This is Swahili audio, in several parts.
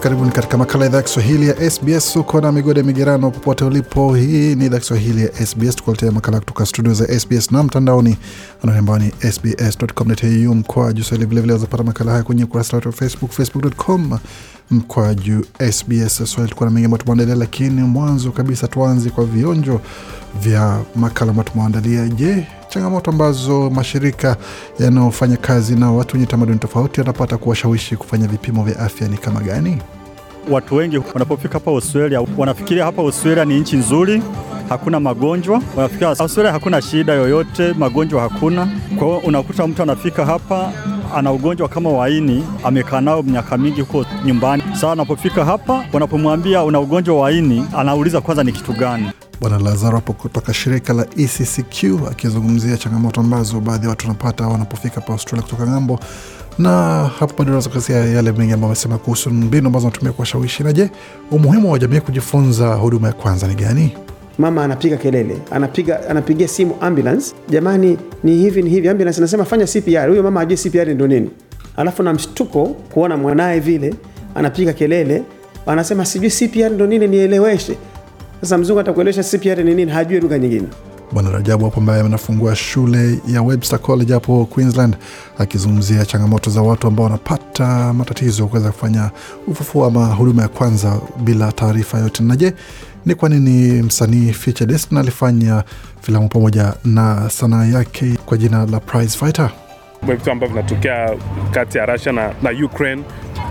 Karibuni katika makala idhaa ya Kiswahili ya SBS. Uko na migode migerano popote ulipo. Hii ni idhaa Kiswahili ya SBS, tukuletea makala kutoka studio za SBS na mtandaoni ambao ni sbs.com.au mkoa juu Swahili. Vilevile wazapata makala haya kwenye ukurasa wetu wa Facebook, facebook.com mkoa juu SBS Swahili. Tukuwa na mengi ambayo tumeandalia, lakini mwanzo kabisa tuanze kwa vionjo vya makala ambayo tumeandalia. Je, changamoto ambazo mashirika yanayofanya kazi na watu wenye tamaduni tofauti wanapata kuwashawishi kufanya vipimo vya afya ni kama gani? Watu wengi wanapofika hapa Australia wanafikiria hapa Australia ni nchi nzuri, hakuna magonjwa. Wanafikiria Australia hakuna shida yoyote, magonjwa hakuna. Kwa hiyo unakuta mtu anafika hapa ana ugonjwa kama waini, amekaa nao miaka mingi huko nyumbani. Sasa anapofika hapa, wanapomwambia una ugonjwa wa ini, anauliza kwanza ni kitu gani. Bwana Lazaro hapo kutoka shirika la ECCQ akizungumzia changamoto ambazo baadhi ya watu wanapata wanapofika pa Australia kutoka ng'ambo, na hapo bado unaweza kusia yale mengi ambayo amesema kuhusu mbinu ambazo wanatumia kuwashawishi. Na je, umuhimu wa jamii kujifunza huduma ya kwanza ni gani? Mama anapiga kelele, anapiga anapigia simu ambulance, jamani, ni hivi ni hivi. Ambulance anasema fanya CPR. Huyo mama ajue CPR ndio nini, alafu na mshtuko kuona mwanaye vile anapiga kelele, anasema sijui CPR ndio nini, nieleweshe. Sasa mzungu atakuelewesha CPR ni nini, hajui lugha nyingine. Bwana Rajabu hapo ambaye anafungua shule ya Webster College hapo Queensland, akizungumzia changamoto za watu ambao wanapata matatizo kuweza kufanya ufufuo ama huduma ya kwanza bila taarifa yote. Na je, ni kwa nini msanii Future Destin alifanya filamu pamoja na sanaa yake kwa jina la Prize Fighter? vitu ambavyo vinatokea kati ya Russia na, na Ukraine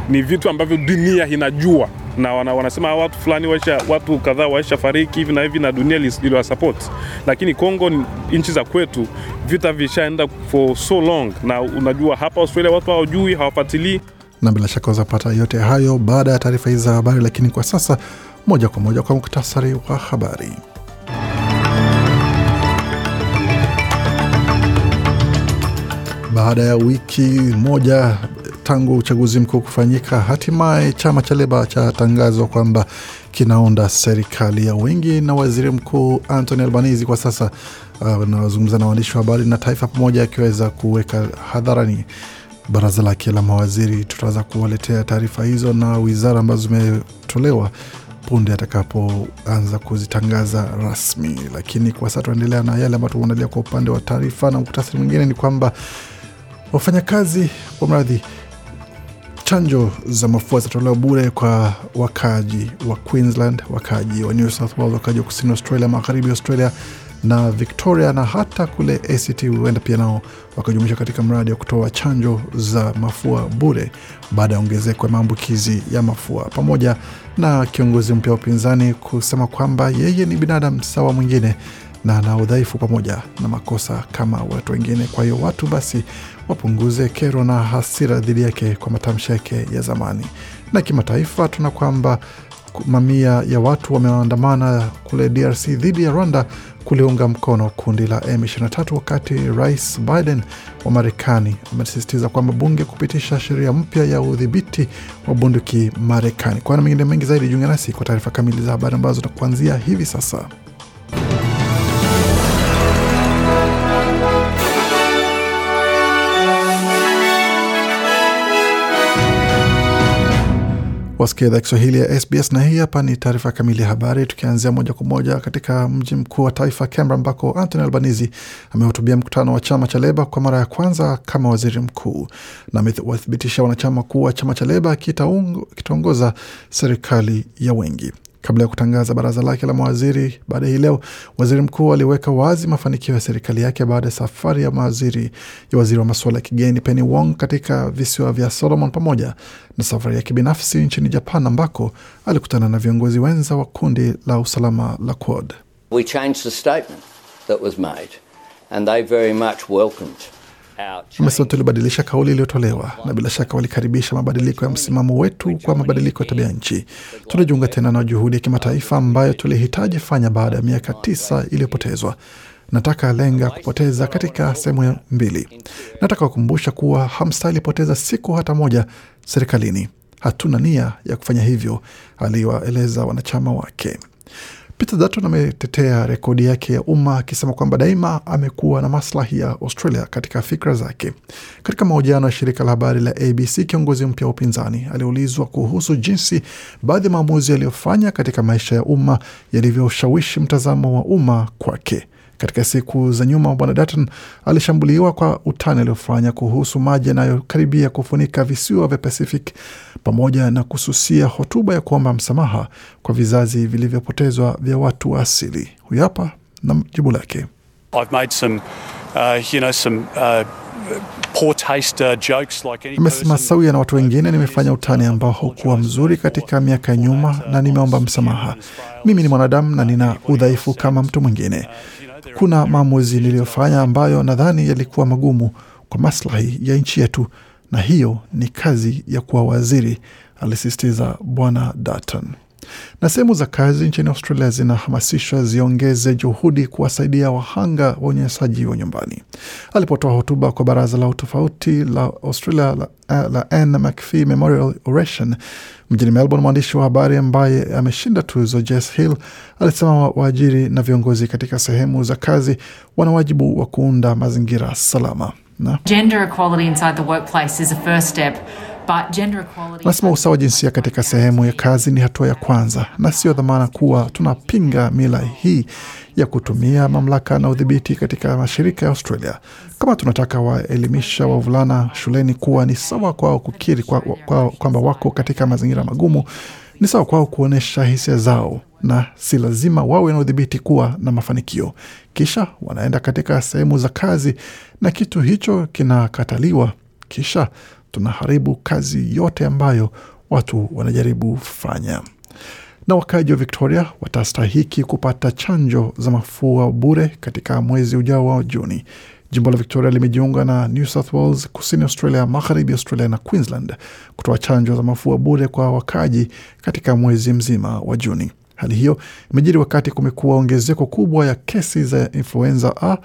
ni vitu ambavyo dunia inajua na wana, wanasema watu fulani waisha, watu kadhaa waisha fariki hivi na hivi na dunia iliwa support, lakini Kongo, nchi za kwetu, vita vishaenda for so long, na unajua hapa Australia watu hawajui, hawafuatilii. Na bila shaka wazapata yote hayo baada ya taarifa hizi za habari, lakini kwa sasa moja kwa moja kwa muktasari wa habari. Baada ya wiki moja tangu uchaguzi mkuu kufanyika, hatimaye chama cha Leba chatangazwa kwamba kinaunda serikali ya wingi na waziri mkuu Anthony Albanese kwa sasa anazungumza uh, na waandishi wa habari na taifa pamoja, akiweza kuweka hadharani baraza lake la mawaziri. Tutaweza kuwaletea taarifa hizo na wizara ambazo zimetolewa punde atakapoanza kuzitangaza rasmi. Lakini kwa sasa tunaendelea na yale ambayo tumeandalia kwa upande wa taarifa, na muktasari mwingine ni kwamba wafanyakazi wa mradhi chanjo za mafua zitatolewa bure kwa wakaaji wa Queensland, wakaaji wa New South Wales, wakaaji wa kusini Australia, magharibi Australia na Victoria na hata kule ACT huenda pia nao wakajumuisha katika mradi wa kutoa chanjo za mafua bure baada ya ongezeko ya maambukizi ya mafua, pamoja na kiongozi mpya wa upinzani kusema kwamba yeye ni binadamu sawa mwingine na ana udhaifu pamoja na makosa kama watu wengine. Kwa hiyo watu basi wapunguze kero na hasira dhidi yake kwa matamshi yake ya zamani. Na kimataifa, tuna kwamba mamia ya watu wameandamana kule DRC dhidi ya Rwanda kuliunga mkono kundi la M23, wakati Rais Biden wa Marekani amesisitiza kwamba bunge kupitisha sheria mpya ya udhibiti wa bunduki Marekani. Kwa na mengine mengi zaidi, jiunge nasi kwa taarifa kamili za habari ambazo takuanzia hivi sasa. Wasikia idhaa Kiswahili ya SBS na hii hapa ni taarifa kamili ya habari, tukianzia moja kwa moja katika mji mkuu wa taifa Canberra, ambako Anthony Albanese amehutubia mkutano wa chama cha Leba kwa mara ya kwanza kama waziri mkuu na amewathibitisha wanachama kuwa chama cha Leba kitaongoza serikali ya wengi. Kabla ya kutangaza baraza lake la mawaziri baada hii leo, waziri mkuu aliweka wazi mafanikio ya serikali yake baada ya safari ya mawaziri ya waziri wa masuala ya kigeni Penny Wong katika visiwa vya Solomon pamoja na safari yake binafsi nchini Japan ambako alikutana na viongozi wenza wa kundi la usalama la Quad. We changed the statement that was made and they very much welcomed Amesema tulibadilisha kauli iliyotolewa na bila shaka walikaribisha mabadiliko ya msimamo wetu kwa mabadiliko ya tabia nchi. Tunajiunga tena na juhudi ya kimataifa ambayo tulihitaji fanya baada ya miaka tisa iliyopotezwa. Nataka lenga kupoteza katika sehemu mbili. Nataka kukumbusha kuwa hamstahili poteza siku hata moja serikalini. Hatuna nia ya kufanya hivyo, aliwaeleza wanachama wake. Peter Dutton ametetea rekodi yake ya umma akisema kwamba daima amekuwa na maslahi ya Australia katika fikra zake. Katika mahojiano ya shirika la habari la ABC, kiongozi mpya wa upinzani aliulizwa kuhusu jinsi baadhi ya maamuzi yaliyofanya katika maisha ya umma yalivyoshawishi mtazamo wa umma kwake. Katika siku za nyuma, bwana Dutton alishambuliwa kwa utani aliofanya kuhusu maji yanayokaribia kufunika visiwa vya Pacific pamoja na kususia hotuba ya kuomba msamaha kwa vizazi vilivyopotezwa vya watu wa asili. Huyu hapa na jibu lake. I've made some, uh, you know, some uh, poor taste uh, jokes like Amesema sawia na watu wengine, nimefanya utani ambao haukuwa mzuri katika miaka ya nyuma na nimeomba msamaha. Mimi ni mwanadamu na nina udhaifu kama mtu mwingine. Kuna maamuzi niliyofanya ambayo nadhani yalikuwa magumu kwa maslahi ya nchi yetu, na hiyo ni kazi ya kuwa waziri, alisisitiza bwana Dutton. Na sehemu za kazi nchini Australia zinahamasishwa ziongeze juhudi kuwasaidia wahanga wa unyanyasaji wa nyumbani. Alipotoa hotuba kwa baraza la utofauti la Australia la, la Anne McPhee Memorial Oration mjini Melbourne, mwandishi wa habari ambaye ameshinda tuzo Jess Hill alisema waajiri na viongozi katika sehemu za kazi wana wajibu wa kuunda mazingira salama na but gender equality. Usawa wa jinsia katika sehemu ya kazi ni hatua ya kwanza na sio dhamana kuwa tunapinga mila hii ya kutumia mamlaka na udhibiti katika mashirika ya Australia. Kama tunataka waelimisha wavulana shuleni kuwa ni sawa kwao kukiri kwamba kwa, kwamba wako katika mazingira magumu, ni sawa kwao kuonyesha hisia zao na si lazima wawe na udhibiti kuwa na mafanikio. Kisha wanaenda katika sehemu za kazi na kitu hicho kinakataliwa, kisha tunaharibu kazi yote ambayo watu wanajaribu fanya. Na wakaji wa Victoria watastahiki kupata chanjo za mafua bure katika mwezi ujao wa Juni. Jimbo la Victoria limejiunga na New South Wales, kusini Australia, magharibi Australia na Queensland kutoa chanjo za mafua bure kwa wakaji katika mwezi mzima wa Juni. Hali hiyo imejiri wakati kumekuwa ongezeko kubwa ya kesi za influenza A,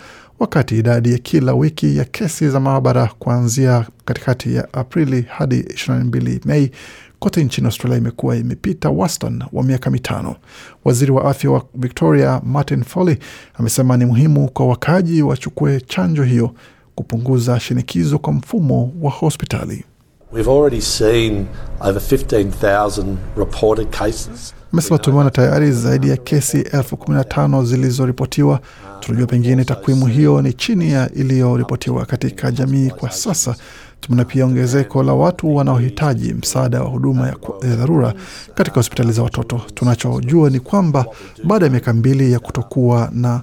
wakati idadi ya kila wiki ya kesi za maabara kuanzia katikati ya Aprili hadi 22 Mei kote nchini Australia imekuwa imepita wastani wa miaka mitano. Waziri wa afya wa Victoria Martin Foley amesema ni muhimu kwa wakaaji wachukue chanjo hiyo kupunguza shinikizo kwa mfumo wa hospitali. We've already seen over 15,000 reported cases. Amesema tumeona tayari zaidi ya kesi elfu kumi na tano zilizoripotiwa. Tunajua pengine takwimu hiyo ni chini ya iliyoripotiwa katika jamii kwa sasa. Tumeona pia ongezeko la watu wanaohitaji msaada wa huduma ya, dharura katika hospitali za watoto. Tunachojua ni kwamba baada ya miaka mbili ya kutokuwa na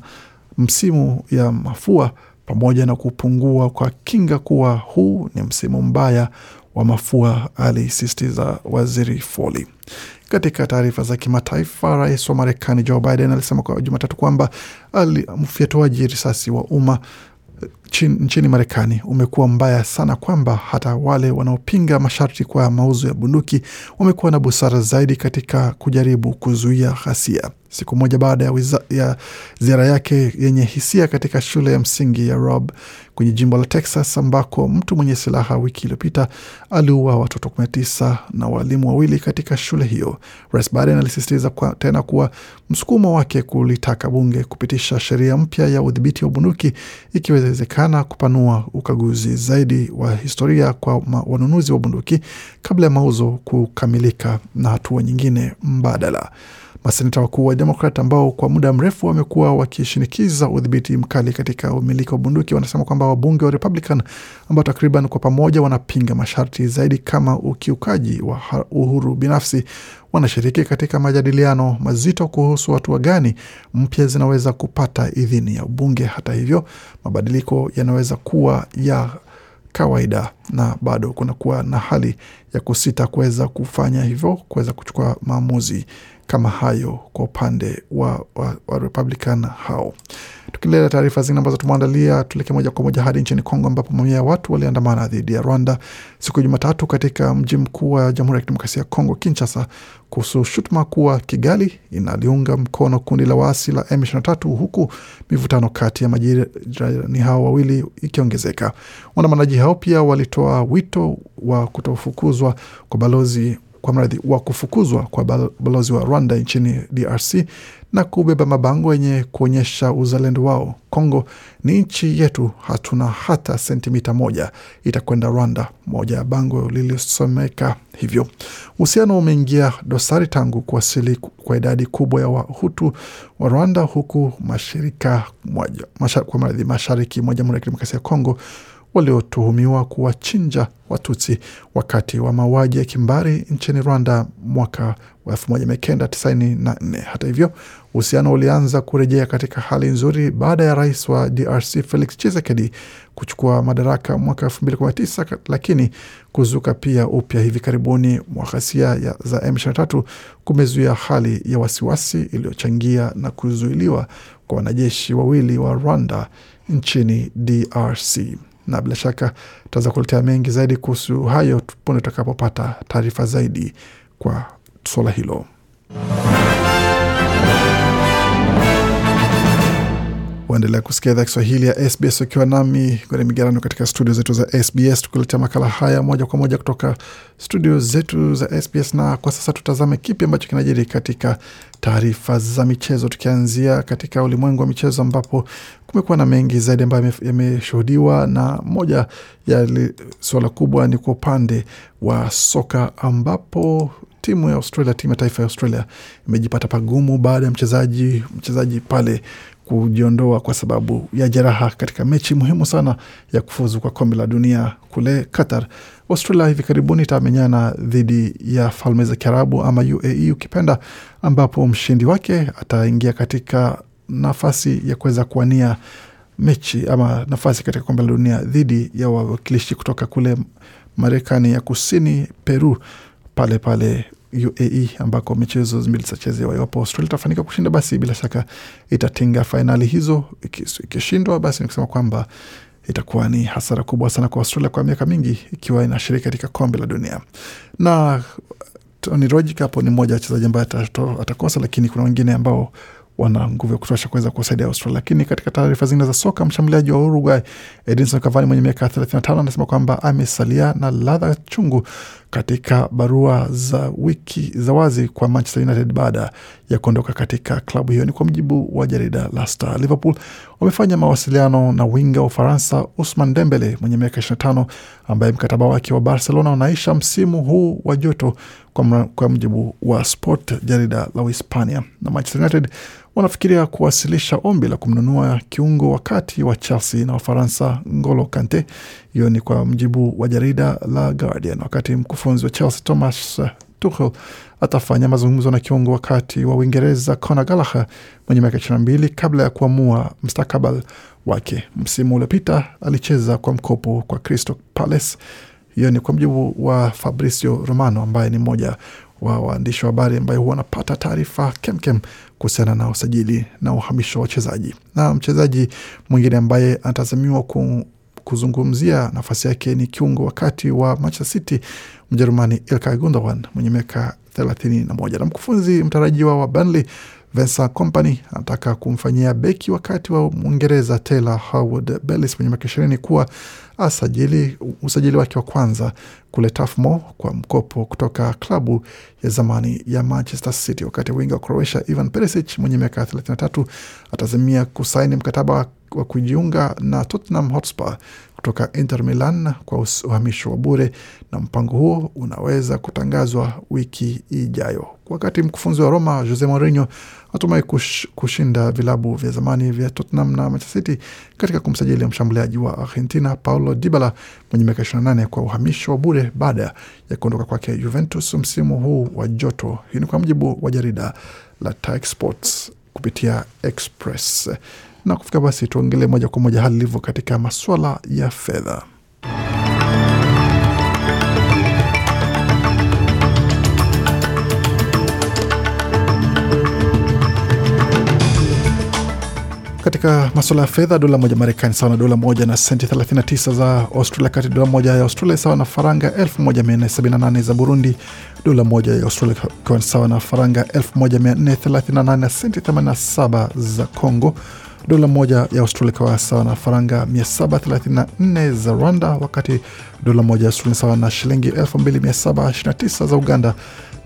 msimu ya mafua pamoja na kupungua kwa kinga, kuwa huu ni msimu mbaya wa mafua, alisisitiza waziri Foley. Katika taarifa za kimataifa, rais wa Marekani Joe Biden alisema kwa Jumatatu kwamba mfyatuaji risasi wa umma nchini Marekani umekuwa mbaya sana kwamba hata wale wanaopinga masharti kwa mauzo ya bunduki wamekuwa na busara zaidi katika kujaribu kuzuia ghasia. Siku moja baada ya, ya ziara yake yenye hisia katika shule ya msingi ya Robb kwenye jimbo la Texas ambako mtu mwenye silaha wiki iliyopita aliua watoto 19 na walimu wawili katika shule hiyo, Rais Biden alisisitiza tena kuwa msukumo wake kulitaka bunge kupitisha sheria mpya ya udhibiti wa bunduki ikiwezekana kupanua ukaguzi zaidi wa historia kwa wanunuzi wa bunduki kabla ya mauzo kukamilika na hatua nyingine mbadala. Maseneta wakuu wa Demokrat ambao kwa muda mrefu wamekuwa wakishinikiza udhibiti mkali katika umiliki wa bunduki wanasema kwamba wabunge wa Republican ambao takriban kwa pamoja wanapinga masharti zaidi kama ukiukaji wa uhuru binafsi wanashiriki katika majadiliano mazito kuhusu hatua gani mpya zinaweza kupata idhini ya ubunge. Hata hivyo, mabadiliko yanaweza kuwa ya kawaida na bado kunakuwa na hali ya kusita kuweza kufanya hivyo, kuweza kuchukua maamuzi kama hayo kwa upande wa, wa, wa Republican hao. Tukiendelea taarifa zingine ambazo tumeandalia, tuelekee moja kwa moja hadi nchini Kongo ambapo mamia ya watu waliandamana dhidi ya Rwanda siku ya Jumatatu katika mji mkuu wa Jamhuri ya Kidemokrasia ya Kongo, Kinshasa, kuhusu shutuma kuwa Kigali inaliunga mkono kundi la waasi la M23 huku mivutano kati ya majirani hao wawili ikiongezeka. Waandamanaji hao pia walitoa wito wa kutofukuzwa kwa balozi kwa mradhi wa kufukuzwa kwa balozi wa Rwanda nchini DRC na kubeba mabango yenye kuonyesha uzalendo wao. Kongo ni nchi yetu, hatuna hata sentimita moja itakwenda Rwanda, moja ya bango lilisomeka hivyo. Uhusiano umeingia dosari tangu kuwasili kwa idadi kubwa ya Wahutu wa Rwanda, huku mashirika moja, masha, kwa mradhi mashariki mwa Jamhuri ya Kidemokrasia ya Kongo waliotuhumiwa kuwachinja Watutsi wakati wa mauaji ya kimbari nchini Rwanda mwaka wa 1994. Hata hivyo, uhusiano ulianza kurejea katika hali nzuri baada ya rais wa DRC Felix Tshisekedi kuchukua madaraka mwaka 2019, lakini kuzuka pia upya hivi karibuni mwa ghasia za M23 kumezuia hali ya wasiwasi iliyochangia na kuzuiliwa kwa wanajeshi wawili wa Rwanda nchini DRC na bila shaka tutaweza kuletea mengi zaidi kuhusu hayo punde tutakapopata taarifa zaidi kwa suala hilo. Waendelea kusikia idhaa Kiswahili ya SBS ukiwa nami kwenye migarano katika studio zetu za SBS, tukiletea makala haya moja kwa moja kutoka studio zetu za SBS. Na kwa sasa tutazame kipi ambacho kinajiri katika taarifa za michezo, tukianzia katika ulimwengu wa michezo ambapo kumekuwa na mengi zaidi ambayo yameshuhudiwa, na moja ya suala kubwa ni kwa upande wa soka ambapo timu ya Australia, timu ya taifa ya Australia imejipata pagumu baada ya mchezaji mchezaji pale kujiondoa kwa sababu ya jeraha katika mechi muhimu sana ya kufuzu kwa kombe la dunia kule Qatar. Australia hivi karibuni itamenyana dhidi ya Falme za Kiarabu ama UAE ukipenda, ambapo mshindi wake ataingia katika nafasi ya kuweza kuwania mechi ama nafasi katika kombe la dunia dhidi ya wawakilishi kutoka kule Marekani ya Kusini, Peru pale pale UAE ambako michezo mbili zitachezewa. Iwapo Australia itafanikiwa kushinda, basi bila shaka itatinga fainali hizo. Ikishindwa, basi ni kusema kwamba itakuwa ni hasara kubwa sana kwa Australia kwa miaka mingi, ikiwa inashiriki katika kombe la dunia. Na Tony Rogic hapo ni mmoja wa wachezaji ambaye atakosa, lakini kuna wengine ambao wana nguvu ya kutosha kuweza kuwasaidia Australia. Lakini katika taarifa zingine za soka, mshambuliaji wa Uruguay Edinson Cavani mwenye miaka 35 anasema kwamba amesalia na ladha chungu katika barua za wiki za wazi kwa Manchester United baada ya kuondoka katika klabu hiyo. Ni kwa mujibu wa jarida la Star. Liverpool wamefanya mawasiliano na winga wa Ufaransa Usman Dembele mwenye miaka 25 ambaye mkataba wake wa Barcelona unaisha msimu huu wa joto, kwa, kwa mujibu wa Sport, jarida la Uhispania. Na Manchester United wanafikiria kuwasilisha ombi la kumnunua kiungo wakati wa Chelsea na Wafaransa Ngolo Kante. Hiyo ni kwa mjibu wa jarida la Guardian. Wakati mkufunzi wa Chelsea Thomas Tuchel atafanya mazungumzo na kiungo wakati wa Uingereza Conor Gallagher mwenye miaka ishirini na mbili kabla ya kuamua mstakabal wake. Msimu uliopita alicheza kwa mkopo kwa Crystal Palace. Hiyo ni kwa mjibu wa Fabrizio Romano ambaye ni mmoja wa waandishi wa habari ambaye huwa anapata taarifa kemkem kuhusiana na usajili na uhamisho wa wachezaji. Na mchezaji mwingine ambaye anatazamiwa ku, kuzungumzia nafasi yake ni kiungo wakati wa Manchester City Mjerumani Ilkay Gundogan mwenye miaka thelathini na moja na mkufunzi mtarajiwa wa Burnley Vincent Kompany anataka kumfanyia beki wakati wa Mwingereza Taylor Howard Bellis mwenye miaka ishirini kuwa asajili usajili wake wa kwanza kule Turf kwa mkopo kutoka klabu ya zamani ya Manchester City. Wakati winga wa Croatia Ivan Perisic mwenye miaka 33 atazamia kusaini mkataba wa kujiunga na Tottenham Hotspur kutoka Inter Milan kwa uhamisho wa bure, na mpango huo unaweza kutangazwa wiki ijayo. Wakati mkufunzi wa Roma Jose Mourinho atumai kush, kushinda vilabu vya zamani vya Tottenham na Manchester City katika kumsajili mshambuliaji wa Argentina Paulo Dybala mwenye miaka 28 kwa uhamisho wa bure baada ya kuondoka kwake Juventus msimu huu wa joto. Hii ni kwa mujibu wa jarida la Talksport kupitia Express. Na kufika basi, tuongelee moja kwa moja hali ilivyo katika maswala ya fedha. katika masuala ya fedha, dola moja Marekani sawa na dola moja na senti 39 za Australia, kati dola moja ya Australia sawa na faranga 1478 za Burundi, dola moja ya Australia ikiwa sawa na faranga 1438 na senti 87 za Congo, dola moja ya Australia ikawa sawa na faranga 734 za Rwanda, wakati dola moja ya Australia sawa na shilingi 2729 za Uganda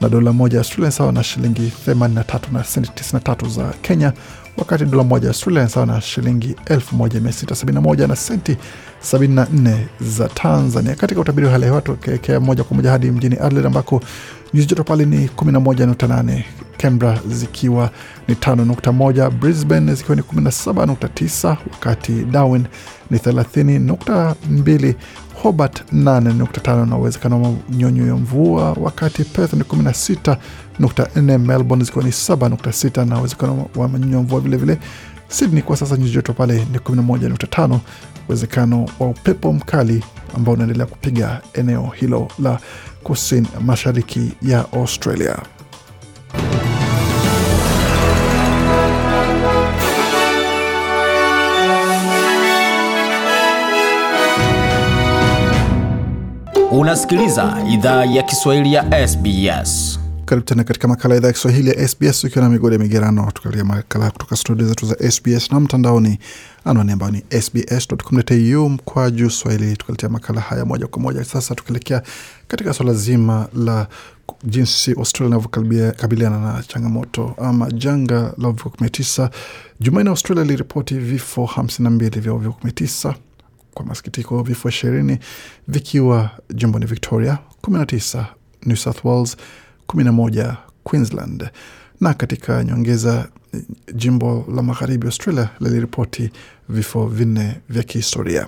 na dola moja ya Australia sawa na shilingi 83 na senti 93 za Kenya, wakati dola moja ya Australia sawa na shilingi 1671 na senti 74 za Tanzania. Katika utabiri wa hali ya hewa tukielekea moja kwa moja hadi mjini Adelaide ambako nyuzi joto pale ni 11.8, Canberra zikiwa ni 5.1, Brisbane zikiwa ni 17.9, wakati Darwin ni 30.2 Hobart 8.5 na uwezekano wa nyonyo ya mvua, wakati Perth ni 16.4, Melbourne zikiwa ni 7.6 na uwezekano wa manyonyo ya mvua vilevile. Sydney kwa sasa nyuzi joto pale ni 11.5, uwezekano wa upepo mkali ambao unaendelea kupiga eneo hilo la kusini mashariki ya Australia. Unasikiliza idhaa ya Kiswahili ya SBS. Karibu tena katika makala idhaa ya Kiswahili ya SBS ukiwa na migode migerano, tukalia makala kutoka studio zetu za SBS na mtandaoni, anwani ambayo ni sbs.com.au mkwaju swahili, tukaletea makala haya moja kwa moja. Sasa tukielekea katika swala zima la jinsi Australia inavyokabiliana na changamoto ama janga la uviko 19. Jumanne Australia iliripoti vifo 52 vya uviko 19 kwa masikitiko, vifo ishirini vikiwa jimboni Victoria, 19 New South Wales, 11 Queensland. Na katika nyongeza, jimbo la magharibi Australia liliripoti vifo vinne vya kihistoria.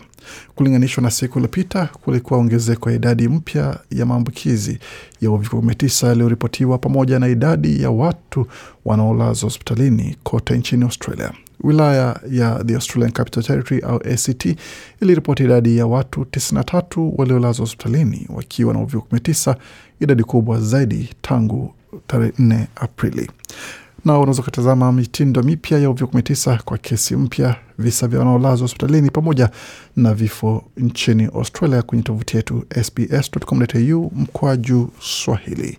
Kulinganishwa na siku iliyopita, kulikuwa ongezeko ya idadi mpya ya maambukizi ya uviko 19 yaliyoripotiwa pamoja na idadi ya watu wanaolazwa hospitalini kote nchini Australia. Wilaya ya the Australian Capital Territory au ACT iliripoti idadi ya watu 93 waliolazwa hospitalini wakiwa na uviko 19, idadi kubwa zaidi tangu tarehe 4 Aprili. Na unaweza ukatazama mitindo mipya ya uviko 19 kwa kesi mpya, visa vya wanaolazwa hospitalini pamoja na vifo nchini Australia kwenye tovuti yetu sbs.com.au mkwaju Swahili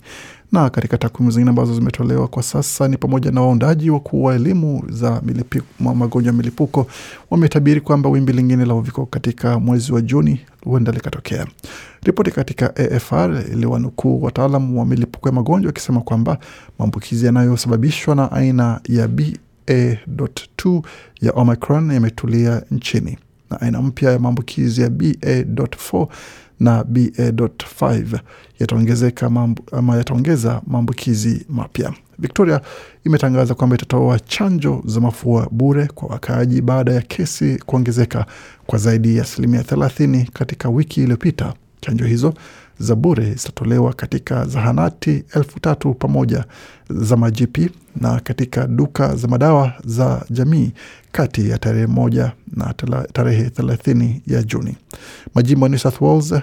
na katika takwimu zingine ambazo zimetolewa kwa sasa ni pamoja na waundaji wakuu wa elimu za magonjwa ya milipuko wametabiri kwamba wimbi lingine la uviko katika mwezi wa Juni huenda likatokea. Ripoti katika AFR iliwanukuu wataalam wa milipuko ya magonjwa wakisema kwamba maambukizi yanayosababishwa na aina ya BA.2 ya Omicron yametulia nchini na aina mpya ya maambukizi ya BA.4 na BA.5 yataongezeka ama yataongeza maambukizi mapya. Victoria imetangaza kwamba itatoa chanjo za mafua bure kwa wakaaji baada ya kesi kuongezeka kwa zaidi ya asilimia 30 katika wiki iliyopita. Chanjo hizo za bure zitatolewa katika zahanati elfu tatu pamoja za majipi na katika duka za madawa za jamii kati ya tarehe moja na tarehe thelathini ya Juni. Majimbo ya New South Wales,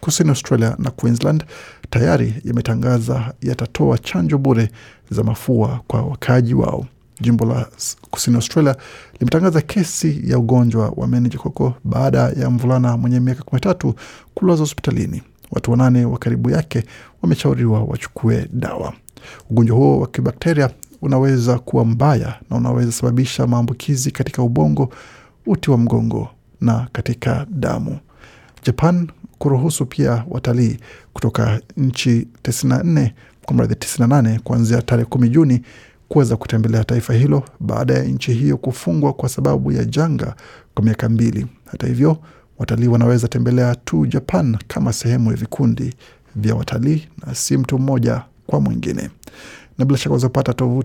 kusini Australia na Queensland tayari yametangaza yatatoa chanjo bure za mafua kwa wakaaji wao. Jimbo la kusini Australia limetangaza kesi ya ugonjwa wa meningokoko baada ya mvulana mwenye miaka kumi na tatu kulazwa hospitalini. Watu wanane wa karibu yake wameshauriwa wachukue dawa. Ugonjwa huo wa kibakteria unaweza kuwa mbaya na unaweza sababisha maambukizi katika ubongo, uti wa mgongo na katika damu. Japan kuruhusu pia watalii kutoka nchi 94 kwa mradhi 98 kuanzia tarehe kumi Juni kuweza kutembelea taifa hilo baada ya nchi hiyo kufungwa kwa sababu ya janga kwa miaka mbili. Hata hivyo, watalii wanaweza tembelea tu Japan kama sehemu ya vikundi vya watalii na si mtu mmoja kwa mwingine. Na bila shaka wazapata uh,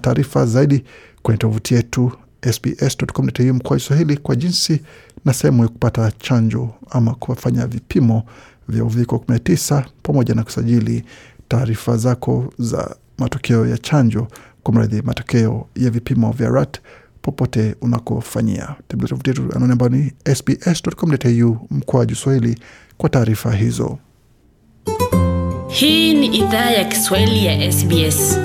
taarifa zaidi kwenye tovuti yetu sbs.com.au mkoa Kiswahili kwa jinsi na sehemu ya kupata chanjo ama kufanya vipimo vya uviko 19 pamoja na kusajili taarifa zako za matokeo ya chanjo kwa mradhi matokeo ya vipimo vya RAT popote unakofanyia. Tembelea tovuti yetu anwani ambayo ni sbs.com.au mkoaju Swahili kwa taarifa hizo. Hii ni idhaa ya Kiswahili ya SBS.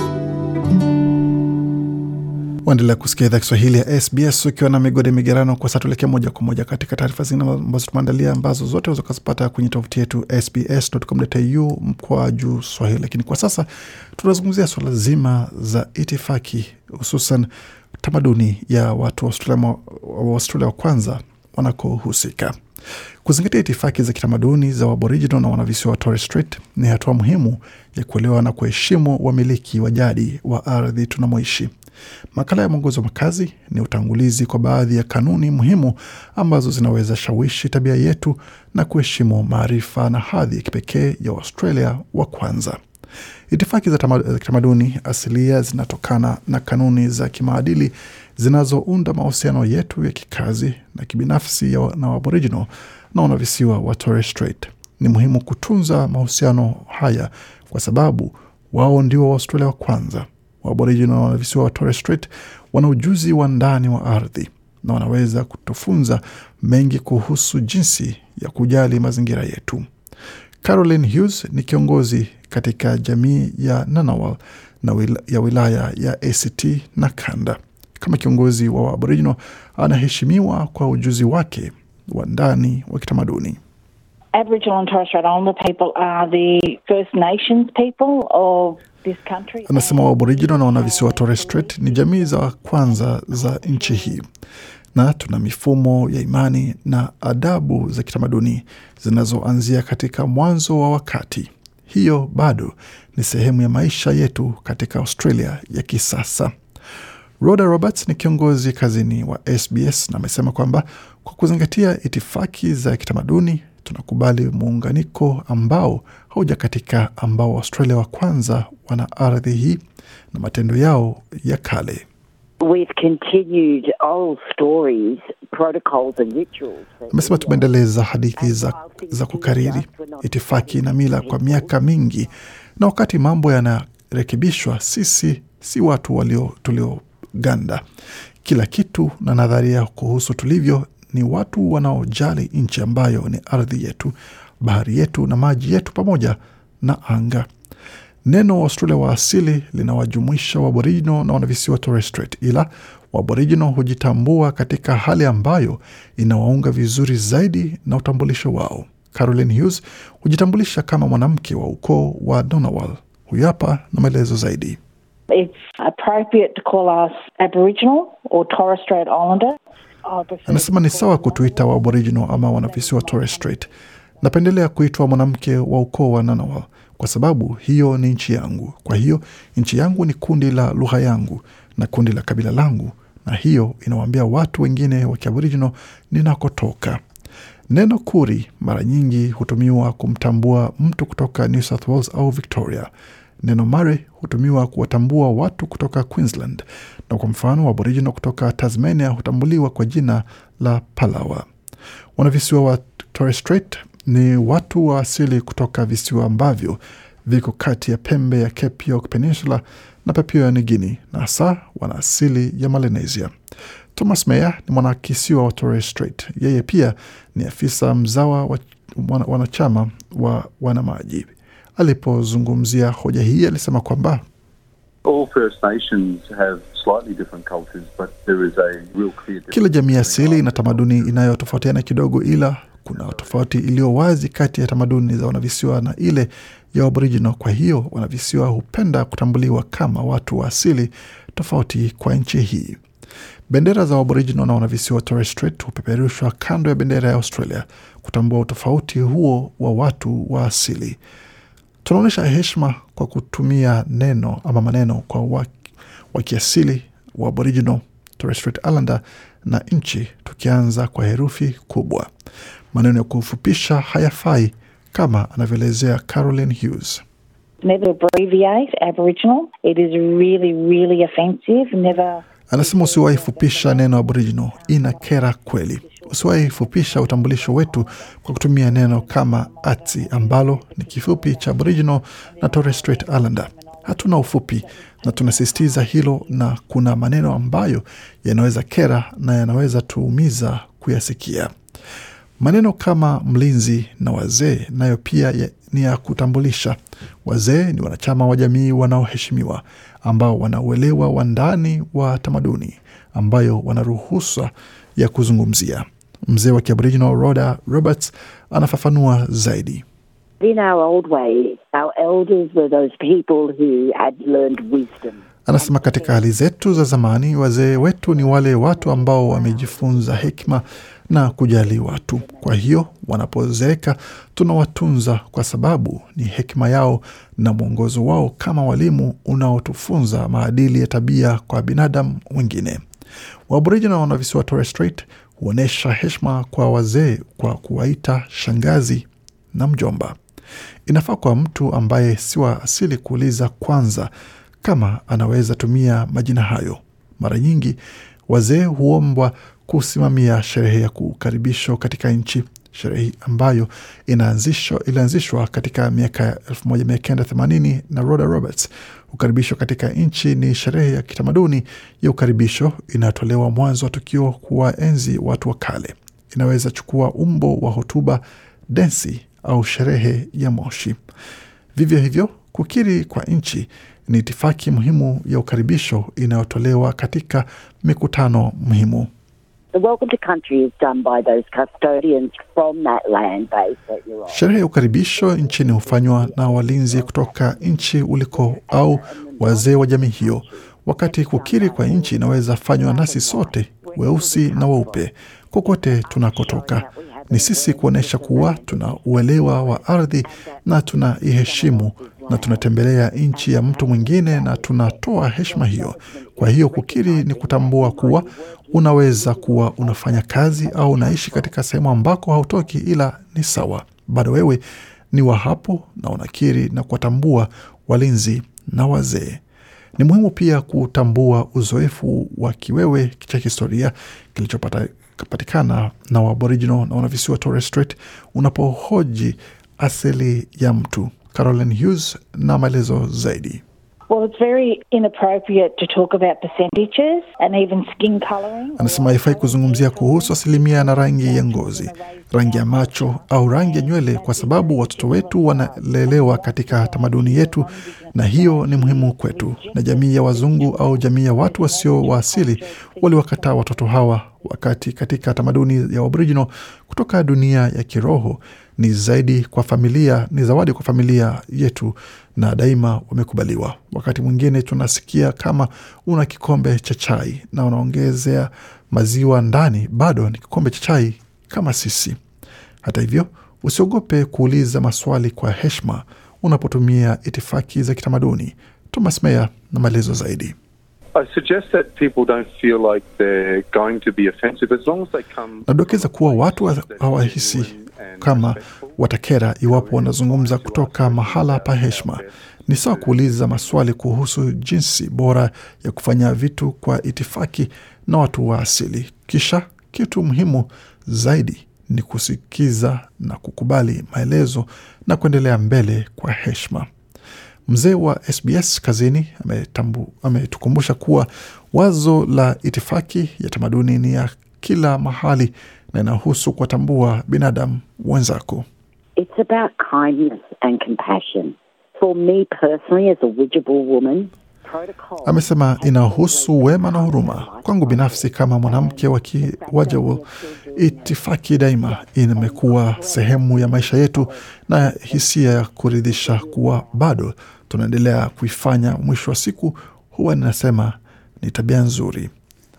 Waendelea kusikia idhaa Kiswahili ya SBS ukiwa na migode migerano. Kwa sasa tuelekea moja kwa moja katika taarifa zingine ambazo tumeandalia, ambazo zote unaweza kuzipata kwenye tovuti yetu sbs.com.au mkwa juu Swahili. Lakini kwa sasa tunazungumzia swala zima za itifaki, hususan tamaduni ya watu wa Australia wa kwanza wanakohusika. Kuzingatia itifaki za kitamaduni za Aboriginal na wanavisiwa wa Torres Strait ni hatua muhimu ya kuelewa na kuheshimu wamiliki wa jadi wa ardhi tunamoishi. Makala ya mwongozo wa makazi ni utangulizi kwa baadhi ya kanuni muhimu ambazo zinaweza shawishi tabia yetu na kuheshimu maarifa na hadhi ya kipekee ya Australia wa kwanza. Itifaki za kitamaduni asilia zinatokana na kanuni za kimaadili zinazounda mahusiano yetu ya kikazi na kibinafsi ya na Aboriginal na wanavisiwa wa Torres Strait. Ni muhimu kutunza mahusiano haya kwa sababu wao ndio Waaustralia wa kwanza. Waaboriginal na wanavisiwa wa Torres Strait wana ujuzi wa ndani wa ardhi na wanaweza kutufunza mengi kuhusu jinsi ya kujali mazingira yetu. Caroline Hughes ni kiongozi katika jamii ya Nanawal na wila, ya wilaya ya ACT na Kanda. Kama kiongozi wa Aboriginal anaheshimiwa kwa ujuzi wake wa ndani wa kitamaduni. Aboriginal and Torres Strait Islander people are the First Nations people of. Anasema Waaboriginal na wanavisiwa Torres Strait ni jamii za kwanza za nchi hii na tuna mifumo ya imani na adabu za kitamaduni zinazoanzia katika mwanzo wa wakati. Hiyo bado ni sehemu ya maisha yetu katika Australia ya kisasa. Rhoda Roberts ni kiongozi kazini wa SBS na amesema kwamba kwa kuzingatia itifaki za kitamaduni tunakubali muunganiko ambao hauja katika ambao Waustralia wa kwanza wana ardhi hii na matendo yao ya kale. Amesema tumeendeleza hadithi za, za kukariri itifaki na mila kwa miaka mingi, na wakati mambo yanarekebishwa, sisi si watu walio tulioganda. Kila kitu na nadharia kuhusu tulivyo ni watu wanaojali nchi ambayo ni ardhi yetu, bahari yetu na maji yetu pamoja na anga. Neno Australia wa asili linawajumuisha Waborijino na wanavisiwa Torres Strait, ila Waborijino hujitambua katika hali ambayo inawaunga vizuri zaidi na utambulisho wao. Caroline Hughes hujitambulisha kama mwanamke wa ukoo wa Donawal. Huyu hapa na maelezo zaidi. It's appropriate to call us Aboriginal or Torres Strait Islander. Anasema ni sawa kutuita Waaboriginal ama wanavisiwa Torres Strait. Napendelea kuitwa mwanamke wa ukoo wa Nanawa kwa sababu hiyo ni nchi yangu. Kwa hiyo nchi yangu ni kundi la lugha yangu na kundi la kabila langu, na hiyo inawaambia watu wengine wa Kiaboriginal ninakotoka. Neno kuri mara nyingi hutumiwa kumtambua mtu kutoka New South Wales au Victoria. Neno mare hutumiwa kuwatambua watu kutoka Queensland, na kwa mfano Aboriginal kutoka Tasmania hutambuliwa kwa jina la Palawa. Wanavisiwa wa Torres Strait ni watu wa asili kutoka visiwa ambavyo viko kati ya pembe ya Cape York Peninsula na Papua New Guinea, na hasa wana asili ya Melanesia. Thomas Meyer ni mwanakisiwa wa Torres Strait. Yeye pia ni afisa mzawa wa wanachama wa wanamaji. Alipozungumzia hoja hii alisema kwamba kila jamii asili ina tamaduni inayotofautiana kidogo, ila kuna tofauti iliyo wazi kati ya tamaduni za wanavisiwa na ile ya Aboriginal. Kwa hiyo wanavisiwa hupenda kutambuliwa kama watu wa asili tofauti kwa nchi hii. Bendera za Aboriginal na wanavisiwa Torres Strait hupeperushwa kando ya bendera ya Australia kutambua utofauti huo wa watu wa asili. Tunaonyesha heshima kwa kutumia neno ama maneno kwa wa, wa wa Aboriginal, Torres Strait Islander na nchi, tukianza kwa herufi kubwa. Maneno ya kufupisha hayafai, kama anavyoelezea Caroline Hughes. Never abbreviate Aboriginal. It is really, really offensive. Never Anasema usiwahi fupisha neno Aboriginal, ina kera kweli. Usiwahi fupisha utambulisho wetu kwa kutumia neno kama ati ambalo ni kifupi cha Aboriginal na Torres Strait Islander. Hatuna ufupi na tunasisitiza hilo, na kuna maneno ambayo yanaweza kera na yanaweza tuumiza kuyasikia. Maneno kama mlinzi na wazee nayo pia ya, ni ya kutambulisha. Wazee ni wanachama wa jamii wanaoheshimiwa ambao wana uelewa wa ndani wa tamaduni ambayo wana ruhusa ya kuzungumzia. Mzee wa Kiaboriginal Rhoda Roberts anafafanua zaidi. In our old way, our elders were those people who had learned wisdom. Anasema katika hali zetu za zamani, wazee wetu ni wale watu ambao wamejifunza hekima na kujali watu. Kwa hiyo wanapozeeka, tunawatunza kwa sababu ni hekima yao na mwongozo wao kama walimu unaotufunza maadili ya tabia kwa binadamu wengine. Waaboriginal wana visiwa Torres Strait huonyesha heshima kwa wazee kwa kuwaita shangazi na mjomba. Inafaa kwa mtu ambaye si wa asili kuuliza kwanza kama anaweza tumia majina hayo. Mara nyingi wazee huombwa kusimamia sherehe ya kukaribisho katika nchi, sherehe ambayo ilianzishwa katika miaka ya 1980 na Roda Roberts. Ukaribisho katika nchi ni sherehe ya kitamaduni ya ukaribisho inayotolewa mwanzo wa tukio kuwaenzi watu wa kale. Inaweza chukua umbo wa hotuba, densi au sherehe ya moshi. Vivyo hivyo, kukiri kwa nchi ni itifaki muhimu ya ukaribisho inayotolewa katika mikutano muhimu. Sherehe ya ukaribisho nchini hufanywa na walinzi kutoka nchi uliko au wazee wa jamii hiyo, wakati kukiri kwa nchi inaweza fanywa nasi sote, weusi na weupe, kokote tunakotoka. Ni sisi kuonyesha kuwa tuna uelewa wa ardhi na tunaiheshimu na tunatembelea nchi ya mtu mwingine na tunatoa heshima hiyo. Kwa hiyo kukiri ni kutambua kuwa unaweza kuwa unafanya kazi au unaishi katika sehemu ambako hautoki, ila ni sawa, bado wewe ni wa hapo na unakiri na kuwatambua walinzi na wazee. Ni muhimu pia kutambua uzoefu wa kiwewe cha historia kilichopatikana na Waaboriginal na wanavisiwa Torres Strait unapohoji asili ya mtu. Caroline Hughes na maelezo zaidi. Well, it's very inappropriate to talk about percentages and even skin colouring. Anasema haifai kuzungumzia kuhusu asilimia na rangi ya ngozi, rangi ya macho au rangi ya nywele, kwa sababu watoto wetu wanalelewa katika tamaduni yetu, na hiyo ni muhimu kwetu. Na jamii ya wazungu au jamii ya watu wasio wa asili waliwakataa watoto hawa, wakati katika tamaduni ya Aboriginal kutoka dunia ya kiroho ni zaidi kwa familia, ni zawadi kwa familia yetu na daima wamekubaliwa. Wakati mwingine tunasikia kama una kikombe cha chai na unaongezea maziwa ndani, bado ni kikombe cha chai kama sisi. Hata hivyo, usiogope kuuliza maswali kwa heshima unapotumia itifaki za kitamaduni. Thomas Meyer na maelezo zaidi. I suggest that people don't feel like they're going to be offensive as long as they come. Nadokeza kuwa watu wa- hawahisi kama watakera iwapo wanazungumza kutoka mahala pa heshima. Ni sawa kuuliza maswali kuhusu jinsi bora ya kufanya vitu kwa itifaki na watu wa asili. Kisha kitu muhimu zaidi ni kusikiza na kukubali maelezo na kuendelea mbele kwa heshima. Mzee wa SBS kazini ametukumbusha kuwa wazo la itifaki ya tamaduni ni ya kila mahali na inahusu kuwatambua binadamu wenzako. It's about kindness and compassion. For me personally, as a widgeable woman. Amesema inahusu wema na huruma. Kwangu binafsi kama mwanamke wa Kiwajawo, itifaki daima imekuwa sehemu ya maisha yetu na hisia ya kuridhisha kuwa bado tunaendelea kuifanya. Mwisho wa siku huwa ninasema ni tabia nzuri,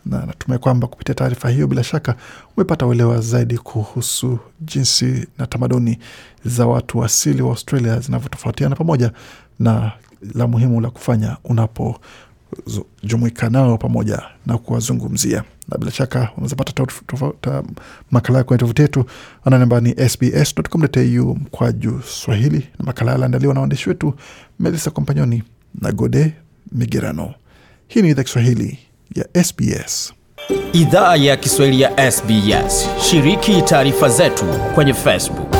na natumai kwamba kupitia taarifa hiyo bila shaka umepata uelewa zaidi kuhusu jinsi na tamaduni za watu asili wa Australia zinavyotofautiana pamoja na la muhimu la kufanya unapojumuika nao pamoja na kuwazungumzia. Na bila shaka unaweza pata makala kwenye tovuti yetu ananamba ni sbs.com.au mkwaju Swahili, na makala yaliandaliwa na waandishi wetu Melissa Kompanyoni na Gode Migerano. Hii ni idhaa Kiswahili ya SBS. Idhaa ya Kiswahili ya SBS. Shiriki taarifa zetu kwenye Facebook.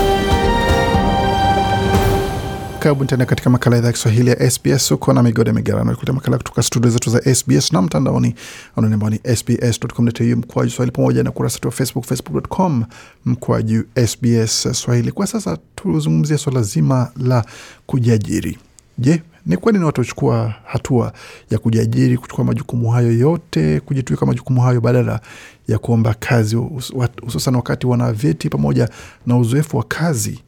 Karibu tena katika makala ya idhaa ya Kiswahili ya SBS. Uko na migode migarano kuletea makala kutoka studio zetu za SBS na mtandaoni anwani ambao ni sbs.com.au mkwaju swahili pamoja na kurasa wetu wa Facebook, facebook.com mkwaju SBS Swahili. Kwa sasa tuzungumzia swala zima la kujiajiri. Je, ni kwa nini watu huchukua hatua ya kujiajiri, kuchukua majukumu hayo yote, kujitwika majukumu hayo badala ya kuomba kazi, hususan wakati wana vyeti pamoja na uzoefu wa kazi,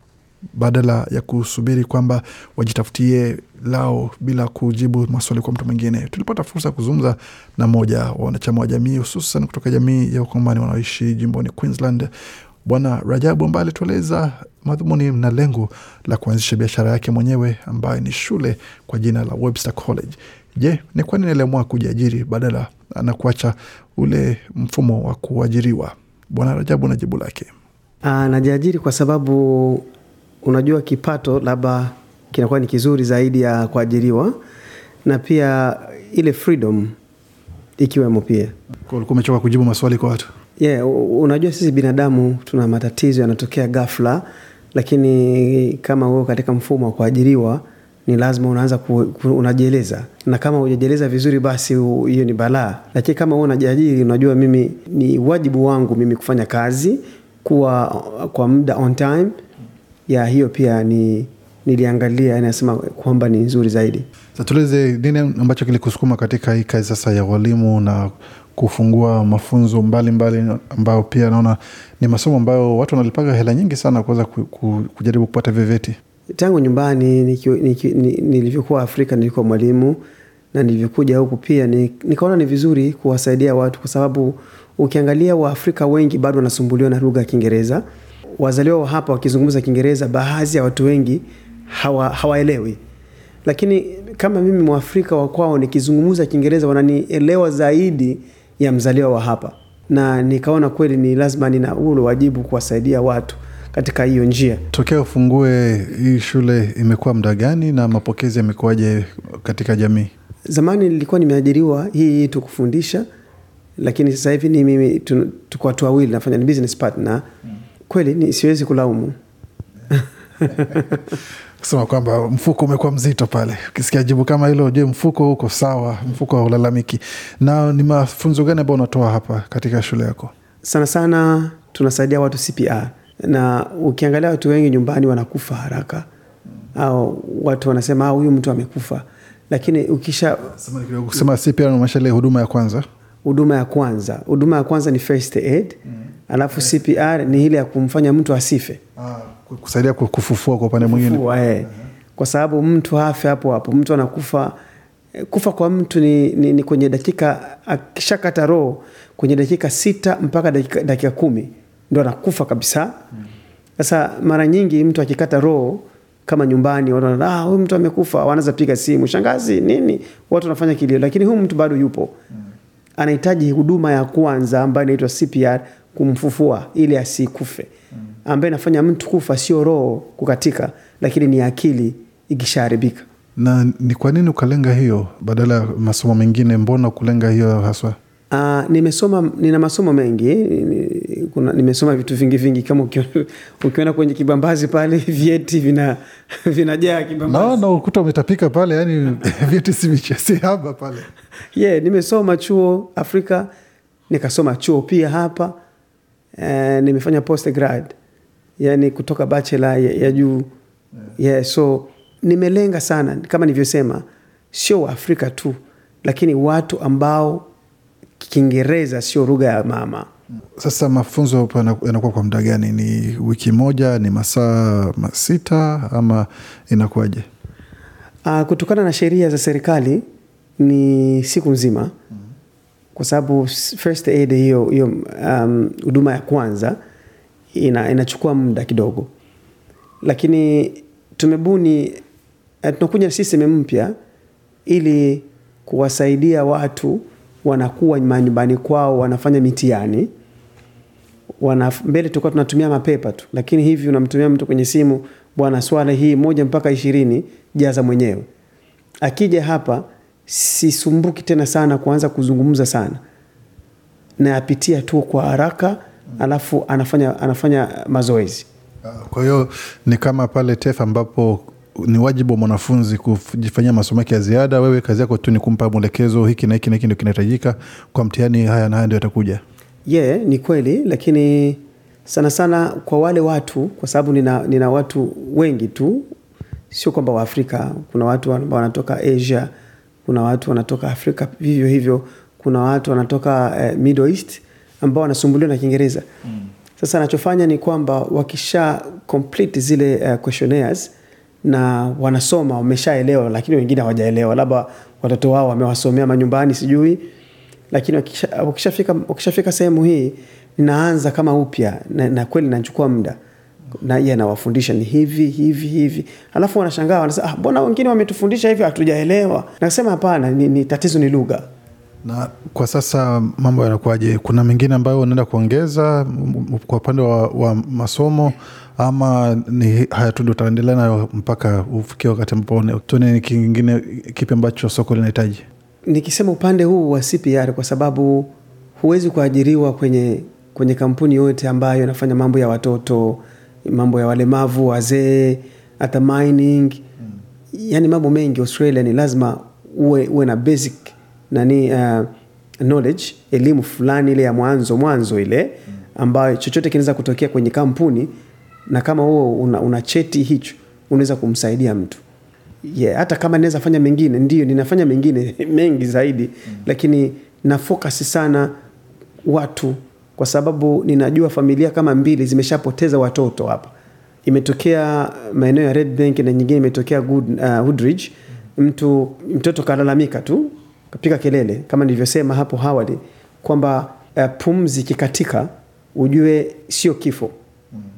badala ya kusubiri kwamba wajitafutie lao bila kujibu maswali kwa mtu mwingine. Tulipata fursa ya kuzungumza na mmoja wa wanachama wa jamii, hususan kutoka jamii ya Wakongomani wanaoishi jimboni Queensland, Bwana Rajabu ambaye alitueleza madhumuni na lengo la kuanzisha biashara yake mwenyewe ambayo ni shule kwa jina la Webster College. Je, ni kwa nini aliamua kujiajiri badala na kuacha ule mfumo wa kuajiriwa? Bwana Rajabu na jibu lake. Najiajiri kwa sababu unajua kipato labda kinakuwa ni kizuri zaidi ya kuajiriwa, na pia ile freedom ikiwemo pia. Ulikuwa umechoka kujibu maswali kwa watu? Yeah, unajua sisi binadamu tuna matatizo yanatokea ghafla, lakini kama wewe katika mfumo wa kuajiriwa ni lazima unaanza unajieleza, na kama hujajieleza vizuri, basi hiyo ni balaa. Lakini kama wewe unajiajiri, unajua mimi ni wajibu wangu mimi kufanya kazi kuwa kwa muda on time ya hiyo pia ni niliangalia, nasema kwamba ni nzuri zaidi. Tueleze nini ambacho kilikusukuma katika hii kazi sasa ya walimu na kufungua mafunzo mbalimbali mbali, ambayo pia naona ni masomo ambayo watu wanalipaga hela nyingi sana kuweza ku, ku, kujaribu kupata vyeti. Tangu nyumbani nilivyokuwa Afrika nilikuwa mwalimu na nilivyokuja huku pia ni, nikaona ni vizuri kuwasaidia watu kwa sababu ukiangalia Waafrika wengi bado wanasumbuliwa na lugha ya Kiingereza. Wazaliwa wa hapa wakizungumza Kiingereza, baadhi ya watu wengi hawa, hawaelewi lakini kama mimi Mwafrika wa kwao nikizungumza Kiingereza wananielewa zaidi ya mzaliwa wa hapa, na nikaona kweli ni lazima nina ule wajibu kuwasaidia watu katika hiyo njia. Tokea ufungue hii shule imekuwa muda gani na mapokezi yamekuwaje katika jamii? Zamani nilikuwa nimeajiriwa hii tu kufundisha, lakini sasa hivi ni mimi tuko watu wawili, nafanya ni business partner. Kweli ni siwezi kulaumu kusema kwamba mfuko umekuwa mzito pale. Ukisikia jibu kama hilo, ujue mfuko uko sawa? Mfuko haulalamiki. Na ni mafunzo gani ambayo unatoa hapa katika shule yako? Sana sana tunasaidia watu CPR, na ukiangalia watu wengi nyumbani wanakufa haraka, au watu wanasema huyu mtu amekufa, lakini ukisha kusema CPR unamaanisha ile huduma ya kwanza huduma ya kwanza. Huduma ya kwanza ni first aid mm. Alafu CPR ni ile ya kumfanya mtu asife ah, kusaidia kufufua kwa upande mwingine eh. Kwa sababu mtu hafe hapo hapo, mtu anakufa. Kufa kwa mtu ni, ni, ni kwenye dakika, akishakata roho kwenye dakika sita mpaka dakika, dakika kumi ndo anakufa kabisa. Sasa mara nyingi mtu akikata roho kama nyumbani, watu wanaona ah, huyu mtu amekufa, wanaanza piga simu, shangazi, nini, watu wanafanya kilio, lakini huyu mtu bado yupo anahitaji huduma ya kwanza ambayo inaitwa CPR kumfufua ili asikufe, ambaye inafanya mtu kufa sio roho kukatika, lakini ni akili ikishaharibika. Na ni kwa nini ukalenga hiyo badala ya masomo mengine? Mbona kulenga hiyo haswa? Uh, nimesoma nina masomo mengi kuna, nimesoma vitu vingi vingi, kama ukiona kwenye kibambazi pale vyeti vina vinajaa kibambazi. Naona ukuta umetapika pale, yani vyeti sihaba pale ye Yeah, nimesoma chuo Afrika, nikasoma chuo pia hapa uh, nimefanya post grad, yani kutoka bachelor ya, ya juu yeah. Yeah, so nimelenga sana kama nilivyosema, sio Waafrika tu, lakini watu ambao Kiingereza sio lugha ya mama. Sasa mafunzo yanakuwa kwa muda gani? Ni wiki moja, ni masaa masita ama inakuwaje? Uh, kutokana na sheria za serikali ni siku nzima, kwa sababu first aid hiyo hiyo huduma um, ya kwanza ina, inachukua muda kidogo, lakini tumebuni tunakuja system mpya ili kuwasaidia watu wanakuwa manyumbani kwao wanafanya mitihani wana, mbele tulikuwa tunatumia mapepa tu, lakini hivi unamtumia mtu kwenye simu, bwana, swala hii moja mpaka ishirini jaza mwenyewe. Akija hapa sisumbuki tena sana kuanza kuzungumza sana, nayapitia tu kwa haraka, alafu anafanya, anafanya mazoezi. Kwa hiyo ni kama pale TEF ambapo ni wajibu wa mwanafunzi kujifanyia masomo yake ya ziada. Wewe kazi yako tu ni kumpa mwelekezo, hiki na hiki na hiki ndio kinahitajika kwa mtihani, haya na haya ndio yatakuja. Ye yeah, ni kweli, lakini sana sana kwa wale watu, kwa sababu nina, nina watu wengi tu sio kwamba Waafrika, kuna watu ambao wanatoka Asia, kuna watu wanatoka Afrika vivyo hivyo, kuna watu wanatoka eh, Middle East ambao wanasumbuliwa na Kiingereza. Mm. Sasa anachofanya ni kwamba wakisha complete zile uh, questionnaires na wanasoma wameshaelewa, lakini wengine hawajaelewa, labda watoto wao wamewasomea manyumbani sijui, lakini wakisha- wakishafika wakishafika sehemu hii ninaanza kama upya na, na kweli nachukua muda na yeye anawafundisha ni hivi hivi hivi, alafu wanashangaa wanasema, ah, mbona wengine wametufundisha hivi hatujaelewa. Nasema hapana, ni, ni tatizo ni lugha. Na kwa sasa mambo yanakuwaje? Kuna mengine ambayo unaenda kuongeza kwa upande wa, wa masomo ama ni haya tu ndio utaendelea nayo mpaka ufikie wakati ambapo tuone ni kingine kipi ambacho soko linahitaji? Nikisema upande huu wa CPR kwa sababu huwezi kuajiriwa kwenye, kwenye kampuni yote ambayo inafanya mambo ya watoto, mambo ya walemavu, wazee, hata mining. Yani mambo mengi Australia ni lazima uwe, uwe na basic nani uh, knowledge elimu fulani ile ya mwanzo mwanzo ile ambayo chochote kinaweza kutokea kwenye kampuni na kama huo una, una cheti hicho unaweza kumsaidia mtu. Yeah, hata kama naweza fanya mengine ndio ninafanya mengine mengi zaidi mm. lakini na focus sana watu kwa sababu ninajua familia kama mbili zimeshapoteza watoto hapa. Imetokea maeneo ya Red Bank na nyingine imetokea Good, uh, Woodridge. Mtu mtoto kalalamika tu kapiga kelele kama nilivyosema hapo awali kwamba uh, pumzi ikikatika ujue sio kifo.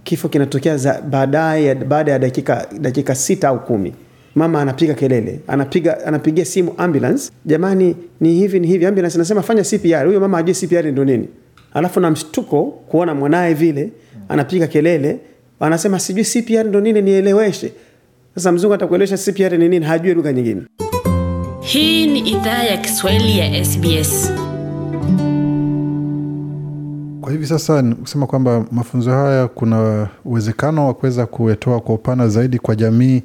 Kifo kinatokea baadaye baada ya dakika, dakika sita au kumi. Mama anapiga kelele anapiga anapigia simu ambulance. Jamani ni hivi ni hivi. Ambulance anasema fanya CPR huyo mama ajue CPR ndo nini alafu na mshtuko kuona mwanaye vile anapiga kelele anasema sijui CPR ndo nini nieleweshe sasa mzungu atakuelewesha CPR ni nini hajui lugha nyingine Hii ni idhaa ya Kiswahili ya SBS. Kwa hivi sasa kusema kwamba mafunzo haya kuna uwezekano wa kuweza kuyatoa kwa upana zaidi kwa jamii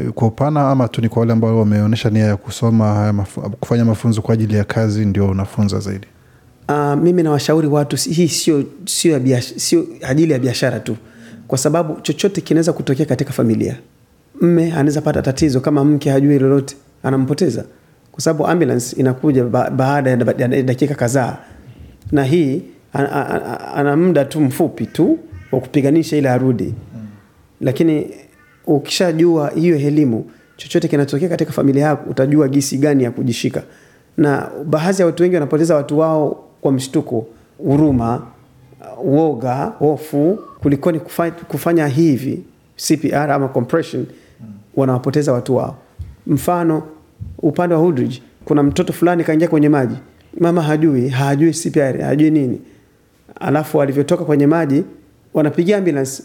eh, kwa upana, ama tu ni kwa wale ambao wameonyesha nia ya kusoma haya mafu, kufanya mafunzo kwa ajili ya kazi ndio unafunza zaidi? Uh, mimi nawashauri watu hii sio sio sio ajili ya biashara tu, kwa sababu chochote kinaweza kutokea katika familia. Mme anaweza pata tatizo kama mke hajui lolote, anampoteza. Kwa sababu ambulance inakuja ba baada ya dakika kadhaa, na hii ana- muda tu mfupi tu wa kupiganisha ile arudi. Lakini ukishajua hiyo elimu chochote kinatokea katika familia yako utajua gisi gani ya kujishika. Na baadhi ya watu wengi wanapoteza watu wao kwa mshtuko huruma woga, hofu kulikoni kufanya, kufanya hivi cpr ama compression wanawapoteza watu wao. Mfano upande wa Hoodridge kuna mtoto fulani kaingia kwenye maji. Mama hajui hajui cpr hajui nini. Alafu alivyotoka kwenye maji wanapigia ambulance.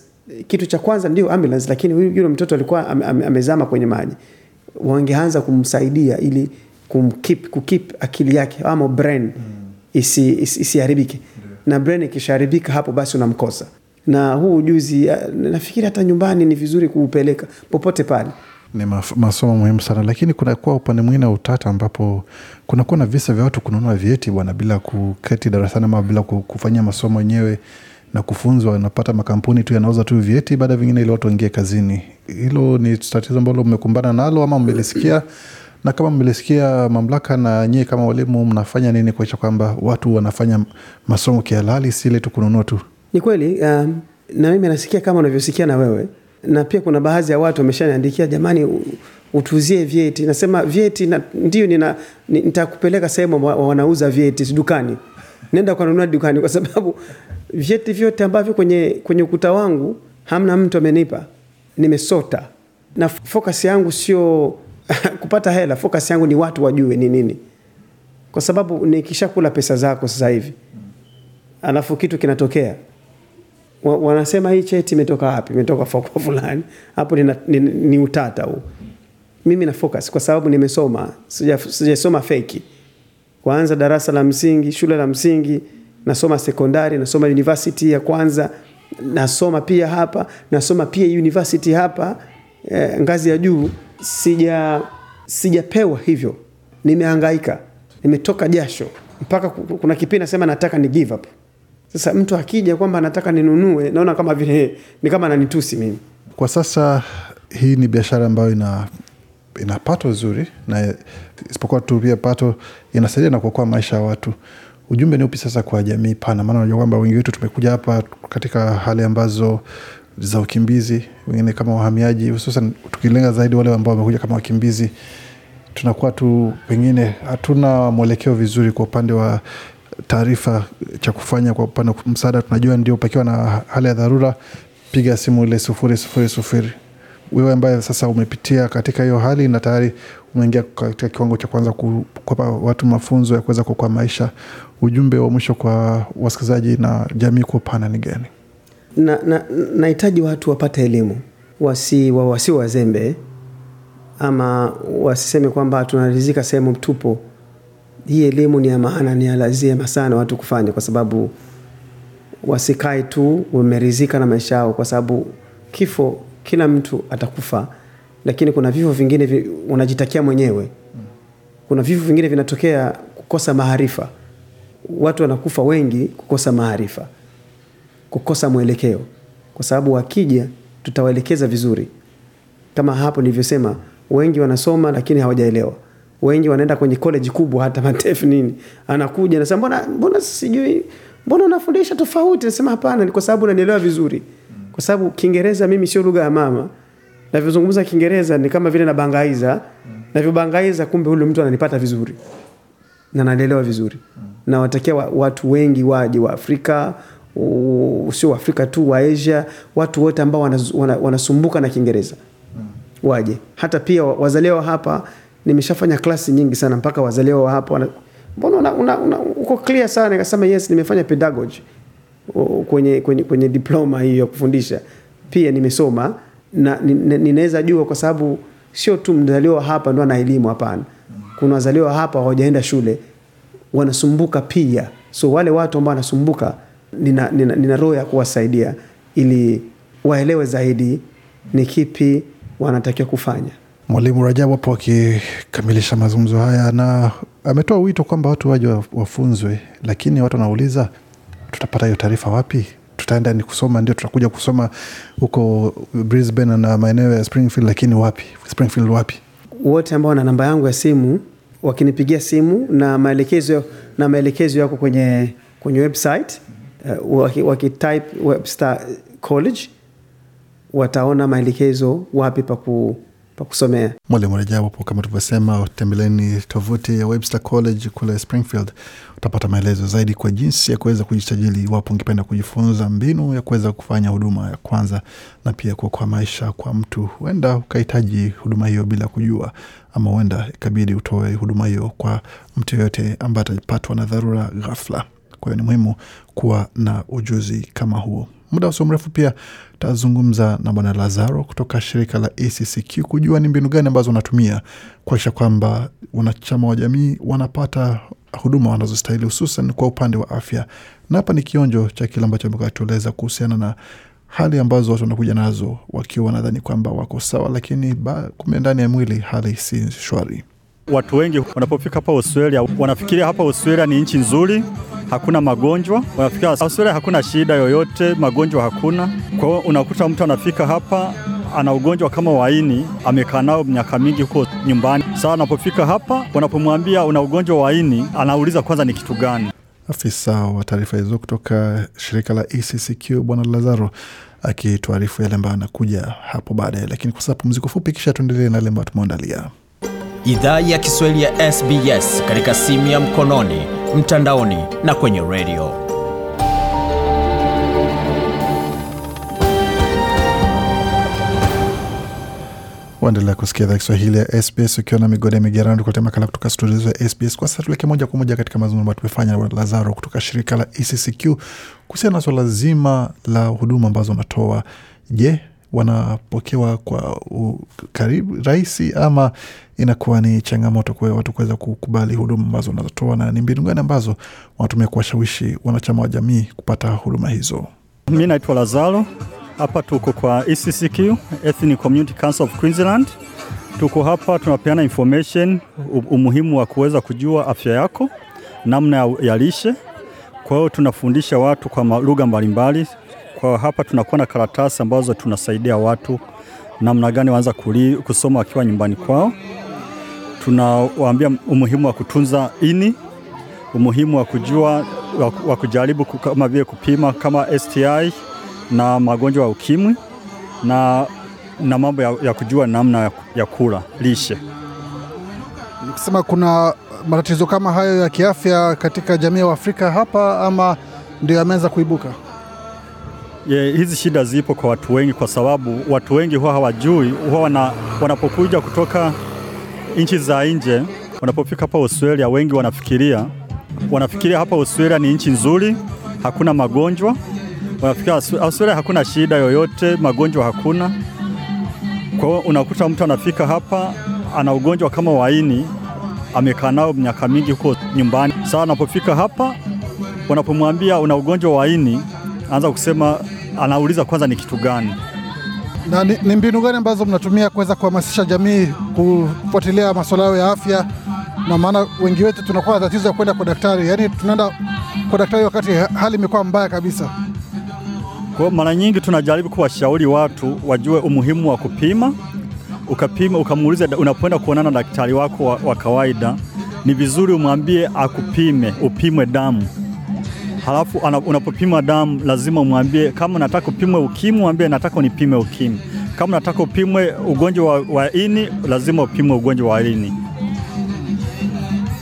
Kitu cha kwanza ndio ambulance lakini yule mtoto alikuwa am, am, amezama kwenye maji. Wangeanza kumsaidia ili kumkeep, kukip akili yake ama brain isi, isi, isiharibike. Na brain ikishaharibika hapo basi unamkosa. Na huu ujuzi eh, nafikiri hata nyumbani ni vizuri kuupeleka popote pale. Ni masomo muhimu sana. Lakini kunakuwa upande mwingine wa utata ambapo kunakuwa na visa vya watu kununua vyeti bwana bila kuketi darasani ama bila kufanyia masomo yenyewe na kufunzwa napata makampuni tu yanauza tu vyeti baada vingine ili watu waingie kazini. Hilo ni tatizo ambalo mmekumbana nalo ama mmelisikia na kama mmelisikia mamlaka na nyie kama walimu mnafanya nini kuakisha kwamba watu wanafanya masomo kihalali si tu kununua tu? Ni kweli um, na mimi nasikia kama unavyosikia na wewe, na pia kuna baadhi ya watu wameshaniandikia, jamani, utuzie vyeti. Nasema vyeti na, ndio nitakupeleka sehemu wa- wanauza vyeti dukani, nenda ukanunua dukani, kwa sababu vyeti vyote ambavyo kwenye, kwenye ukuta wangu hamna mtu amenipa, nimesota. Na focus yangu sio kupata hela, focus yangu ni watu wajue ni nini, kwa sababu nikishakula pesa zako sasa hivi alafu kitu kinatokea wa, wanasema hii cheti imetoka wapi? Imetoka kwa fulani. Hapo ni, ni, ni utata huu. Mimi na focus kwa sababu nimesoma, sija- sijasoma feki. Kwanza darasa la msingi, shule la msingi, nasoma sekondari, nasoma university ya kwanza, nasoma pia hapa, nasoma pia university hapa eh, ngazi ya juu. Sija sijapewa hivyo, nimehangaika, nimetoka jasho. Mpaka kuna kipindi nasema nataka ni give up. Sasa mtu akija kwamba anataka ninunue, naona kama vile ni kama ananitusi mimi. kwa sasa hii ni biashara ambayo ina ina pato zuri na isipokuwa tu pia pato inasaidia na kuokoa maisha ya watu. Ujumbe ni upi sasa kwa jamii pana? Maana unajua kwamba wengi wetu tumekuja hapa katika hali ambazo za wakimbizi, wengine kama wahamiaji hususan tukilenga zaidi wale ambao wamekuja kama wakimbizi tunakuwa tu pengine hatuna mwelekeo vizuri kwa upande wa taarifa cha kufanya kwa upande wa msaada. Tunajua ndio pakiwa na hali ya dharura piga simu ile sufuri sufuri sufuri. Wewe ambaye sasa umepitia katika hiyo hali na tayari umeingia katika kiwango cha kwanza kuwapa watu mafunzo ya kuweza kuokoa maisha ujumbe wa mwisho kwa wasikilizaji na jamii kwa upana ni gani na na- nahitaji watu wapate elimu wasi, wa, wasi wazembe ama wasiseme kwamba tunarizika sehemu tupo. Hii elimu ni ya maana ni ya lazima sana watu kufanya kwa sababu wasikae tu wamerizika na maisha yao kwa sababu kifo kila mtu atakufa lakini kuna vifo vingine vi, unajitakia mwenyewe. Kuna vifo vingine vinatokea kukosa maarifa. Watu wanakufa wengi kukosa maarifa kukosa mwelekeo. Kwa sababu wakija tutawaelekeza vizuri. Kama hapo nilivyosema wengi wanasoma lakini hawajaelewa. Wengi wanaenda kwenye college kubwa hata matef nini. Anakuja nasema mbona mbona sijui mbona unafundisha tofauti? Nasema hapana ni kwa sababu unanielewa vizuri. Kwa sababu kiingereza mimi sio lugha ya mama. Navyozungumza kiingereza ni kama vile nabangaiza. Navyobangaiza kumbe huyu mtu ananipata vizuri. Na nanielewa vizuri. Nawatakia watu wengi waje wa afrika u- sio afrika tu wa asia watu wote ambao wanasumbuka na kiingereza. Waje. Hata pia wazaliwa hapa nimeshafanya klasi nyingi sana mpaka wazaliwa wa hapa wana, mbona una, una, una, uko clear sana? Nikasema yes nimefanya pedagogy. Kwenye, kwenye, kwenye diploma hiyo ya kufundisha. Pia nimesoma na ni- ni- ninaweza jua kwa sababu sio tu mzaliwa wa hapa ndo ana elimu hapana. Kuna wazaliwa hapa hawajaenda shule wanasumbuka pia. So wale watu ambao wanasumbuka nina, nina, nina roho ya kuwasaidia ili waelewe zaidi ni kipi wanatakiwa kufanya. Mwalimu rajabu hapo akikamilisha mazungumzo haya na ametoa wito kwamba watu waje wafunzwe lakini watu wanauliza tutapata hiyo taarifa wapi? Tutaenda ni kusoma ndio tutakuja kusoma huko brisbane na maeneo ya springfield lakini wapi? Springfield wapi? Wote ambao wana namba yangu ya simu wakinipigia simu na maelekezo na maelekezo yako kwenye kwenye website uh, waki, wakitype Webster College wataona maelekezo wapi paku pa kusomea. mwalimu Rejabu, kama tulivyosema tembeleni tovuti ya webster college kule springfield utapata maelezo zaidi kwa jinsi ya kuweza kujisajili iwapo ungependa kujifunza mbinu ya kuweza kufanya huduma ya kwanza na pia kuokoa maisha kwa mtu huenda ukahitaji huduma hiyo bila kujua ama huenda ikabidi utoe huduma hiyo kwa mtu yoyote ambaye atapatwa na dharura ghafla kwa hiyo ni muhimu kuwa na ujuzi kama huo. Muda usio mrefu pia tazungumza na bwana lazaro kutoka shirika la accq kujua ni mbinu gani ambazo wanatumia kuakisha kwamba wanachama wa jamii wanapata huduma wanazostahili hususan kwa upande wa afya. Na hapa ni kionjo cha kile ambacho amekatueleza kuhusiana na hali ambazo watu wanakuja nazo wakiwa wanadhani kwamba wako sawa lakini kumbe ndani ya mwili hali si shwari Watu wengi wanapofika hapa Australia wanafikiria hapa Australia ni nchi nzuri, hakuna magonjwa. Wanafikiria Australia hakuna shida yoyote, magonjwa hakuna. Kwa hiyo unakuta mtu anafika hapa ana ugonjwa kama waini, amekaa nao miaka mingi huko nyumbani. Sasa anapofika hapa, wanapomwambia una ugonjwa waini, anauliza kwanza ni kitu gani. afisa wa taarifa hizo kutoka shirika la ECCQ bwana Lazaro akituarifu yale ambayo anakuja hapo baadaye, lakini kwa sasa pumziko fupi, kisha tuendelee na yale ambayo tumeandalia. Idhaa ya Kiswahili ya SBS katika simu ya mkononi, mtandaoni na kwenye redio. Waendelea kusikia idhaa Kiswahili ya SBS ukiwa na migode migerano, tukuletea makala kutoka studio za SBS. Kwa sasa tuelekee moja kwa moja katika mazungumzo ambayo tumefanya na Lazaro kutoka shirika la ECCQ kuhusiana na swala zima la huduma ambazo wanatoa. Je, wanapokewa kwa karibu rahisi ama inakuwa ni changamoto kwa watu kuweza kukubali huduma ambazo wanazotoa, na ni mbinu gani ambazo wanatumia kuwashawishi wanachama wa jamii kupata huduma hizo? Mi naitwa Lazaro, hapa tuko kwa ECCQ, Ethnic Community Council of Queensland. Tuko hapa tunapeana information, umuhimu wa kuweza kujua afya yako, namna ya, lishe. Kwa hiyo tunafundisha watu kwa lugha mbalimbali. Kwa hapa tunakuwa na karatasi ambazo tunasaidia watu namna gani waanza kusoma wakiwa nyumbani kwao. Tunawaambia umuhimu wa kutunza ini, umuhimu wa kujua wa kujaribu kama vile kupima kama STI na magonjwa ya ukimwi na, na mambo ya, ya kujua namna ya, ya kula lishe. Nikisema kuna matatizo kama hayo ya kiafya katika jamii ya Afrika hapa ama ndio yameanza kuibuka? Ye, hizi shida zipo kwa watu wengi, kwa sababu watu wengi huwa hawajui, huwa wana, wanapokuja kutoka nchi za nje, wanapofika hapa Australia, wengi wanafikiria wanafikiria hapa Australia ni nchi nzuri, hakuna magonjwa. Wanafikiria Australia hakuna shida yoyote, magonjwa hakuna. Kwa hiyo unakuta mtu anafika hapa ana ugonjwa kama waini amekaa nao miaka mingi huko nyumbani. Sasa anapofika hapa, wanapomwambia una ugonjwa wa ini, kusema, anauliza kwanza ni kitu gani. Na ni, ni mbinu gani ambazo mnatumia kuweza kuhamasisha jamii kufuatilia masuala yao ya afya? Na maana wengi wetu tunakuwa na tatizo ya kwenda kwa daktari, yaani tunaenda kwa daktari wakati hali imekuwa mbaya kabisa. Kwa mara nyingi tunajaribu kuwashauri watu wajue umuhimu wa kupima. Ukapima, ukamuuliza unapoenda kuonana na daktari wako wa, wa kawaida, ni vizuri umwambie akupime, upimwe damu. Halafu unapopima damu lazima umwambie kama unataka upimwe ukimwi, mwambie nataka unipime ukimwi. Kama unataka upimwe ugonjwa wa, wa ini, lazima upimwe ugonjwa wa ini.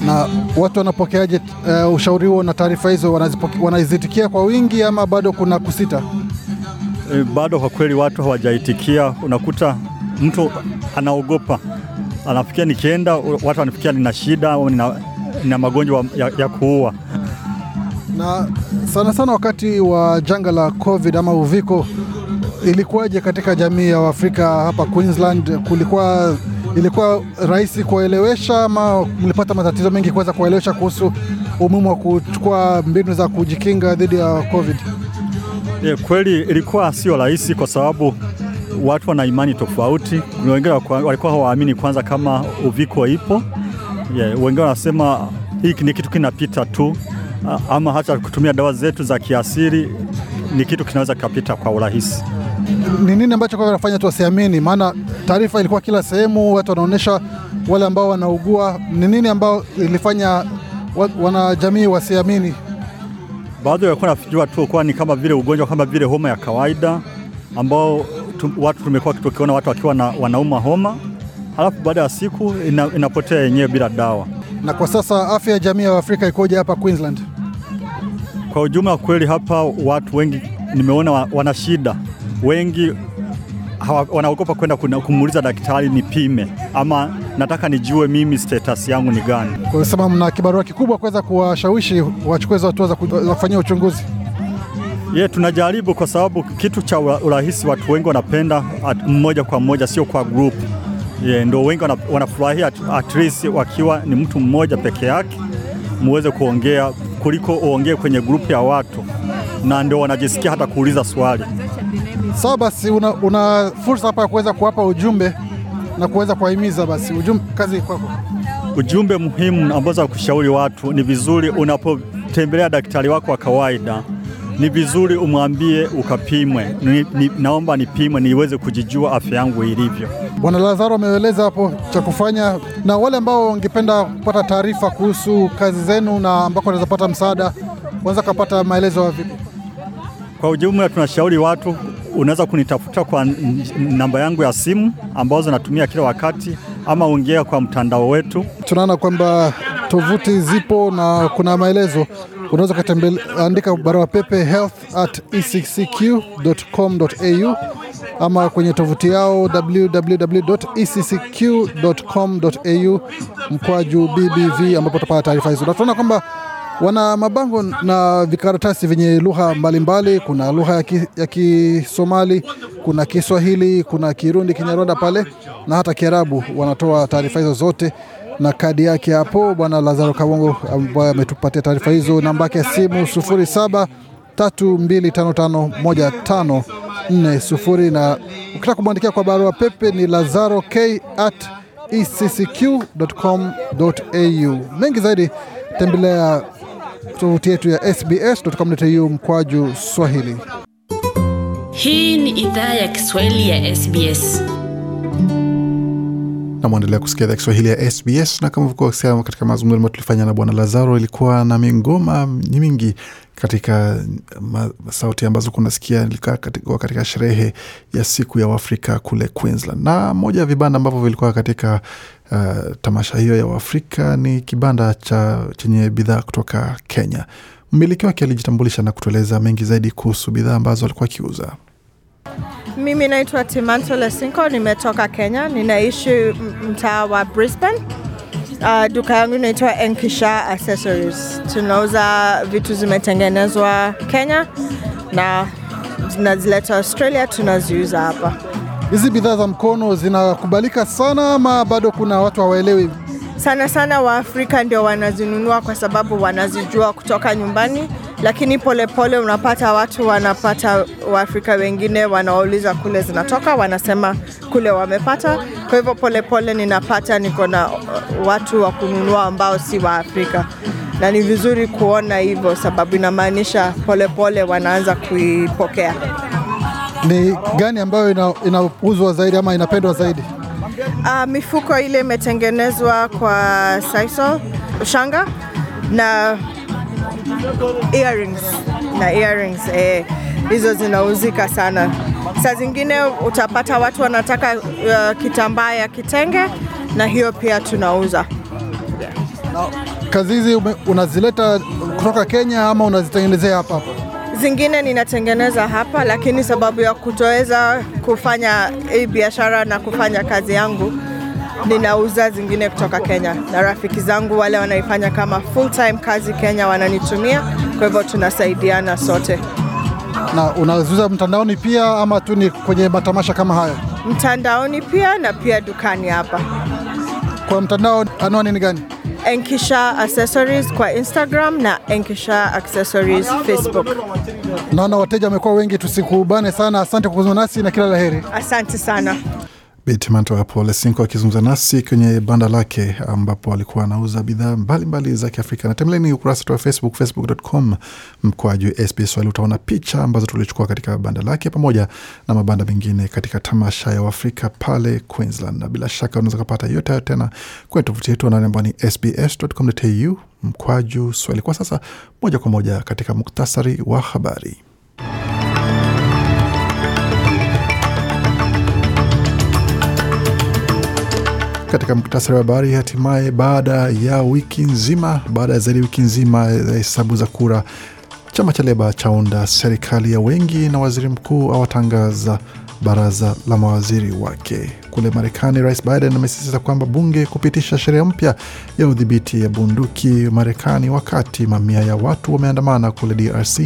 Na watu wanapokeaje uh, ushauri huo na taarifa hizo? wanaziitikia Wanazitikia kwa wingi ama bado kuna kusita? E, bado kwa kweli watu hawajaitikia. Unakuta mtu anaogopa, anafikia nikienda, watu wanafikia nina shida au nina, nina magonjwa ya, ya kuua. Na sana sana wakati wa janga la COVID ama uviko, ilikuwaje katika jamii ya Waafrika hapa Queensland? Kulikuwa ilikuwa rahisi kuwaelewesha ama mlipata matatizo mengi kuweza kuwaelewesha kuhusu umuhimu wa kuchukua mbinu za kujikinga dhidi ya COVID? Yeah, kweli ilikuwa sio rahisi kwa sababu watu wana imani tofauti. Kuna wengine walikuwa- hawaamini kwanza kama uviko ipo. Yeah, wengine wanasema hii ni kitu kinapita tu, ama hata kutumia dawa zetu za kiasili ni kitu kinaweza kikapita kwa urahisi. Ni nini ambacho kwa kinafanya tu wasiamini? Maana taarifa ilikuwa kila sehemu, watu wanaonyesha wale ambao wanaugua. Ni nini ambao ilifanya wanajamii wasiamini? Baadhi walikuwa nafikiriwa tu kuwa ni kama vile ugonjwa kama vile homa ya kawaida ambao tu, watu tumekuwa tukiona watu wakiwa na, wanauma homa halafu baada ya siku ina, inapotea yenyewe bila dawa. Na kwa sasa afya ya jamii ya Afrika ikoje hapa Queensland? Kwa ujumla kweli hapa watu wengi nimeona wa- wana shida, wengi wanaogopa kwenda kumuuliza daktari nipime, ama nataka nijue mimi status yangu ni gani. Kwa sababu mna kibarua kikubwa kuweza kuwashawishi wachukue hizo hatua za kufanyia uchunguzi. Ye, tunajaribu kwa sababu kitu cha urahisi watu wengi wanapenda at, mmoja kwa mmoja, sio kwa group. Ye, ndo wengi wanafurahia at, least wakiwa ni mtu mmoja peke yake muweze kuongea kuliko uongee kwenye grupu ya watu, na ndio wanajisikia hata kuuliza swali. Sawa, basi una, una fursa hapa ya kuweza kuwapa ujumbe na kuweza kuwahimiza. Basi ujumbe, kazi kwako. Ujumbe muhimu ambao za kushauri watu ni vizuri, unapotembelea daktari wako wa kawaida, ni vizuri umwambie ukapimwe, ni, ni, naomba nipimwe niweze kujijua afya yangu ilivyo. Bwana Lazaro ameeleza hapo cha kufanya, na wale ambao wangependa kupata taarifa kuhusu kazi zenu na ambako wanaweza pata msaada, wanaweza kupata maelezo ya vipi? Kwa ujumla tunashauri watu, unaweza kunitafuta kwa namba yangu ya simu ambazo natumia kila wakati, ama ongea kwa mtandao wetu. Tunaona kwamba tovuti zipo na kuna maelezo. Unaweza ukaandika barua pepe health at eccq.com.au ama kwenye tovuti yao www.eccq.com.au mkwaju bbv ambapo utapata taarifa hizo, na tunaona kwamba wana mabango na vikaratasi vyenye lugha mbalimbali. Kuna lugha ya Kisomali, kuna Kiswahili, kuna Kirundi, Kinyarwanda pale na hata Kiarabu. Wanatoa taarifa hizo zote na kadi yake hapo, Bwana Lazaro Kabongo ambaye ametupatia taarifa hizo. Namba yake ya simu 0732551540 na ukitaka kumwandikia kwa barua pepe ni lazaro k at eccq.com.au. Mengi zaidi tembelea tovuti yetu ya sbs.com.au mkwaju Swahili. Hii ni idhaa ya Kiswahili ya SBS. Na mwendelea kusikia idhaa Kiswahili ya SBS na kama vikuwa katika mazungumzo ambayo tulifanya na Bwana Lazaro, ilikuwa na mingoma mingi katika sauti ambazo kunasikia ilikuwa katika, katika sherehe ya siku ya Uafrika kule Queensland, na moja ya vibanda ambavyo vilikuwa katika uh, tamasha hiyo ya Uafrika ni kibanda cha chenye bidhaa kutoka Kenya. Mmiliki wake alijitambulisha na kutueleza mengi zaidi kuhusu bidhaa ambazo alikuwa akiuza. Mimi naitwa Timanto Lesinko, nimetoka Kenya, ninaishi mtaa wa Brisbane. Uh, duka yangu inaitwa Enkisha Accessories. Tunauza vitu zimetengenezwa Kenya na zinazileta Australia, tunaziuza hapa. Hizi bidhaa za mkono zinakubalika sana ama bado kuna watu hawaelewi? Sana sana Waafrika ndio wanazinunua kwa sababu wanazijua kutoka nyumbani, lakini polepole pole unapata watu wanapata Waafrika wengine wanauliza kule zinatoka, wanasema kule wamepata. Kwa hivyo polepole ninapata niko na watu wa kununua ambao si Waafrika, na ni vizuri kuona hivyo, sababu inamaanisha polepole wanaanza kuipokea. Ni gani ambayo inauzwa ina zaidi ama inapendwa zaidi? Uh, mifuko ile imetengenezwa kwa sisal shanga na earrings na earrings eh, hizo zinauzika sana. Saa zingine utapata watu wanataka uh, kitambaa ya kitenge na hiyo pia tunauza. Yeah. Kazi hizi unazileta kutoka Kenya ama unazitengenezea hapa hapa? Zingine ninatengeneza hapa, lakini sababu ya kutoweza kufanya hii biashara na kufanya kazi yangu, ninauza zingine kutoka Kenya, na rafiki zangu wale wanaifanya kama full time kazi Kenya wananitumia, kwa hivyo tunasaidiana sote. Na unaziuza mtandaoni pia ama tu ni kwenye matamasha kama haya? Mtandaoni pia na pia dukani hapa. Kwa mtandao anwani ni gani? Enkisha Accessories kwa Instagram na Enkisha Accessories Facebook. Naona wateja wamekuwa wengi, tusikubane sana. Asante kwa kuzungumza nasi na kila la heri. Asante sana. Bitimanto hapo Lesinko akizungumza nasi kwenye banda lake ambapo alikuwa anauza bidhaa mbalimbali za Kiafrika. Na tembeleni ukurasa wetu wa Facebook, facebook.com mkwaju SBS Swahili. Utaona picha ambazo tulichukua katika banda lake pamoja na mabanda mengine katika tamasha ya Uafrika pale Queensland, na bila shaka unaweza kupata yote hayo tena kwenye tovuti yetu anani ambao ni sbs.com.au mkwaju Swahili. Kwa sasa moja kwa moja katika muktasari wa habari. Katika muktasari wa habari, hatimaye baada ya wiki nzima, baada ya zaidi ya wiki nzima ya hesabu za kura, chama cha Leba chaunda serikali ya wengi na waziri mkuu awatangaza baraza la mawaziri wake. Kule Marekani, Rais Biden amesisitiza kwamba bunge kupitisha sheria mpya ya udhibiti ya bunduki Marekani, wakati mamia ya watu wameandamana kule DRC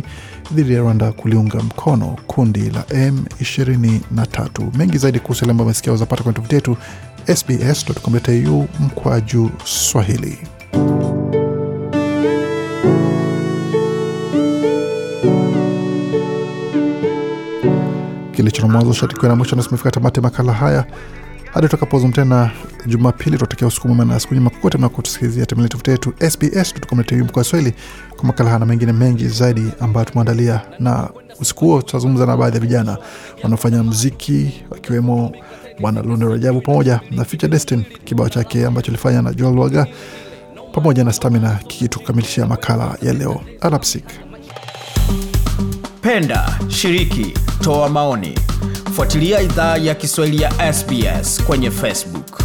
dhidi ya Rwanda kuliunga mkono kundi la M23. Mengi zaidi kuhusu yale ambayo amesikia uzapata kwenye tovuti yetu sbs.com.au mkwaju Swahili. Kilicho na mwanzo shatikiwa na mwisho, nasimefika tamati makala haya hadi tutakapozum tena Jumapili. Tutokea usiku mwema na siku njema kokote mnakotusikilizia. Tembelea tovuti yetu sbs.com.au mkoa Swahili kwa makala haya na mengine mengi zaidi ambayo tumeandalia, na usiku huo tutazungumza na baadhi ya vijana wanaofanya mziki wakiwemo Bwana Lunde Rajabu pamoja na Future Destin, kibao chake ambacho alifanya na Joel Waga pamoja na Stamina kikitukamilishia makala ya leo. Alapsik. Penda, shiriki, toa maoni, fuatilia idhaa ya Kiswahili ya SBS kwenye Facebook.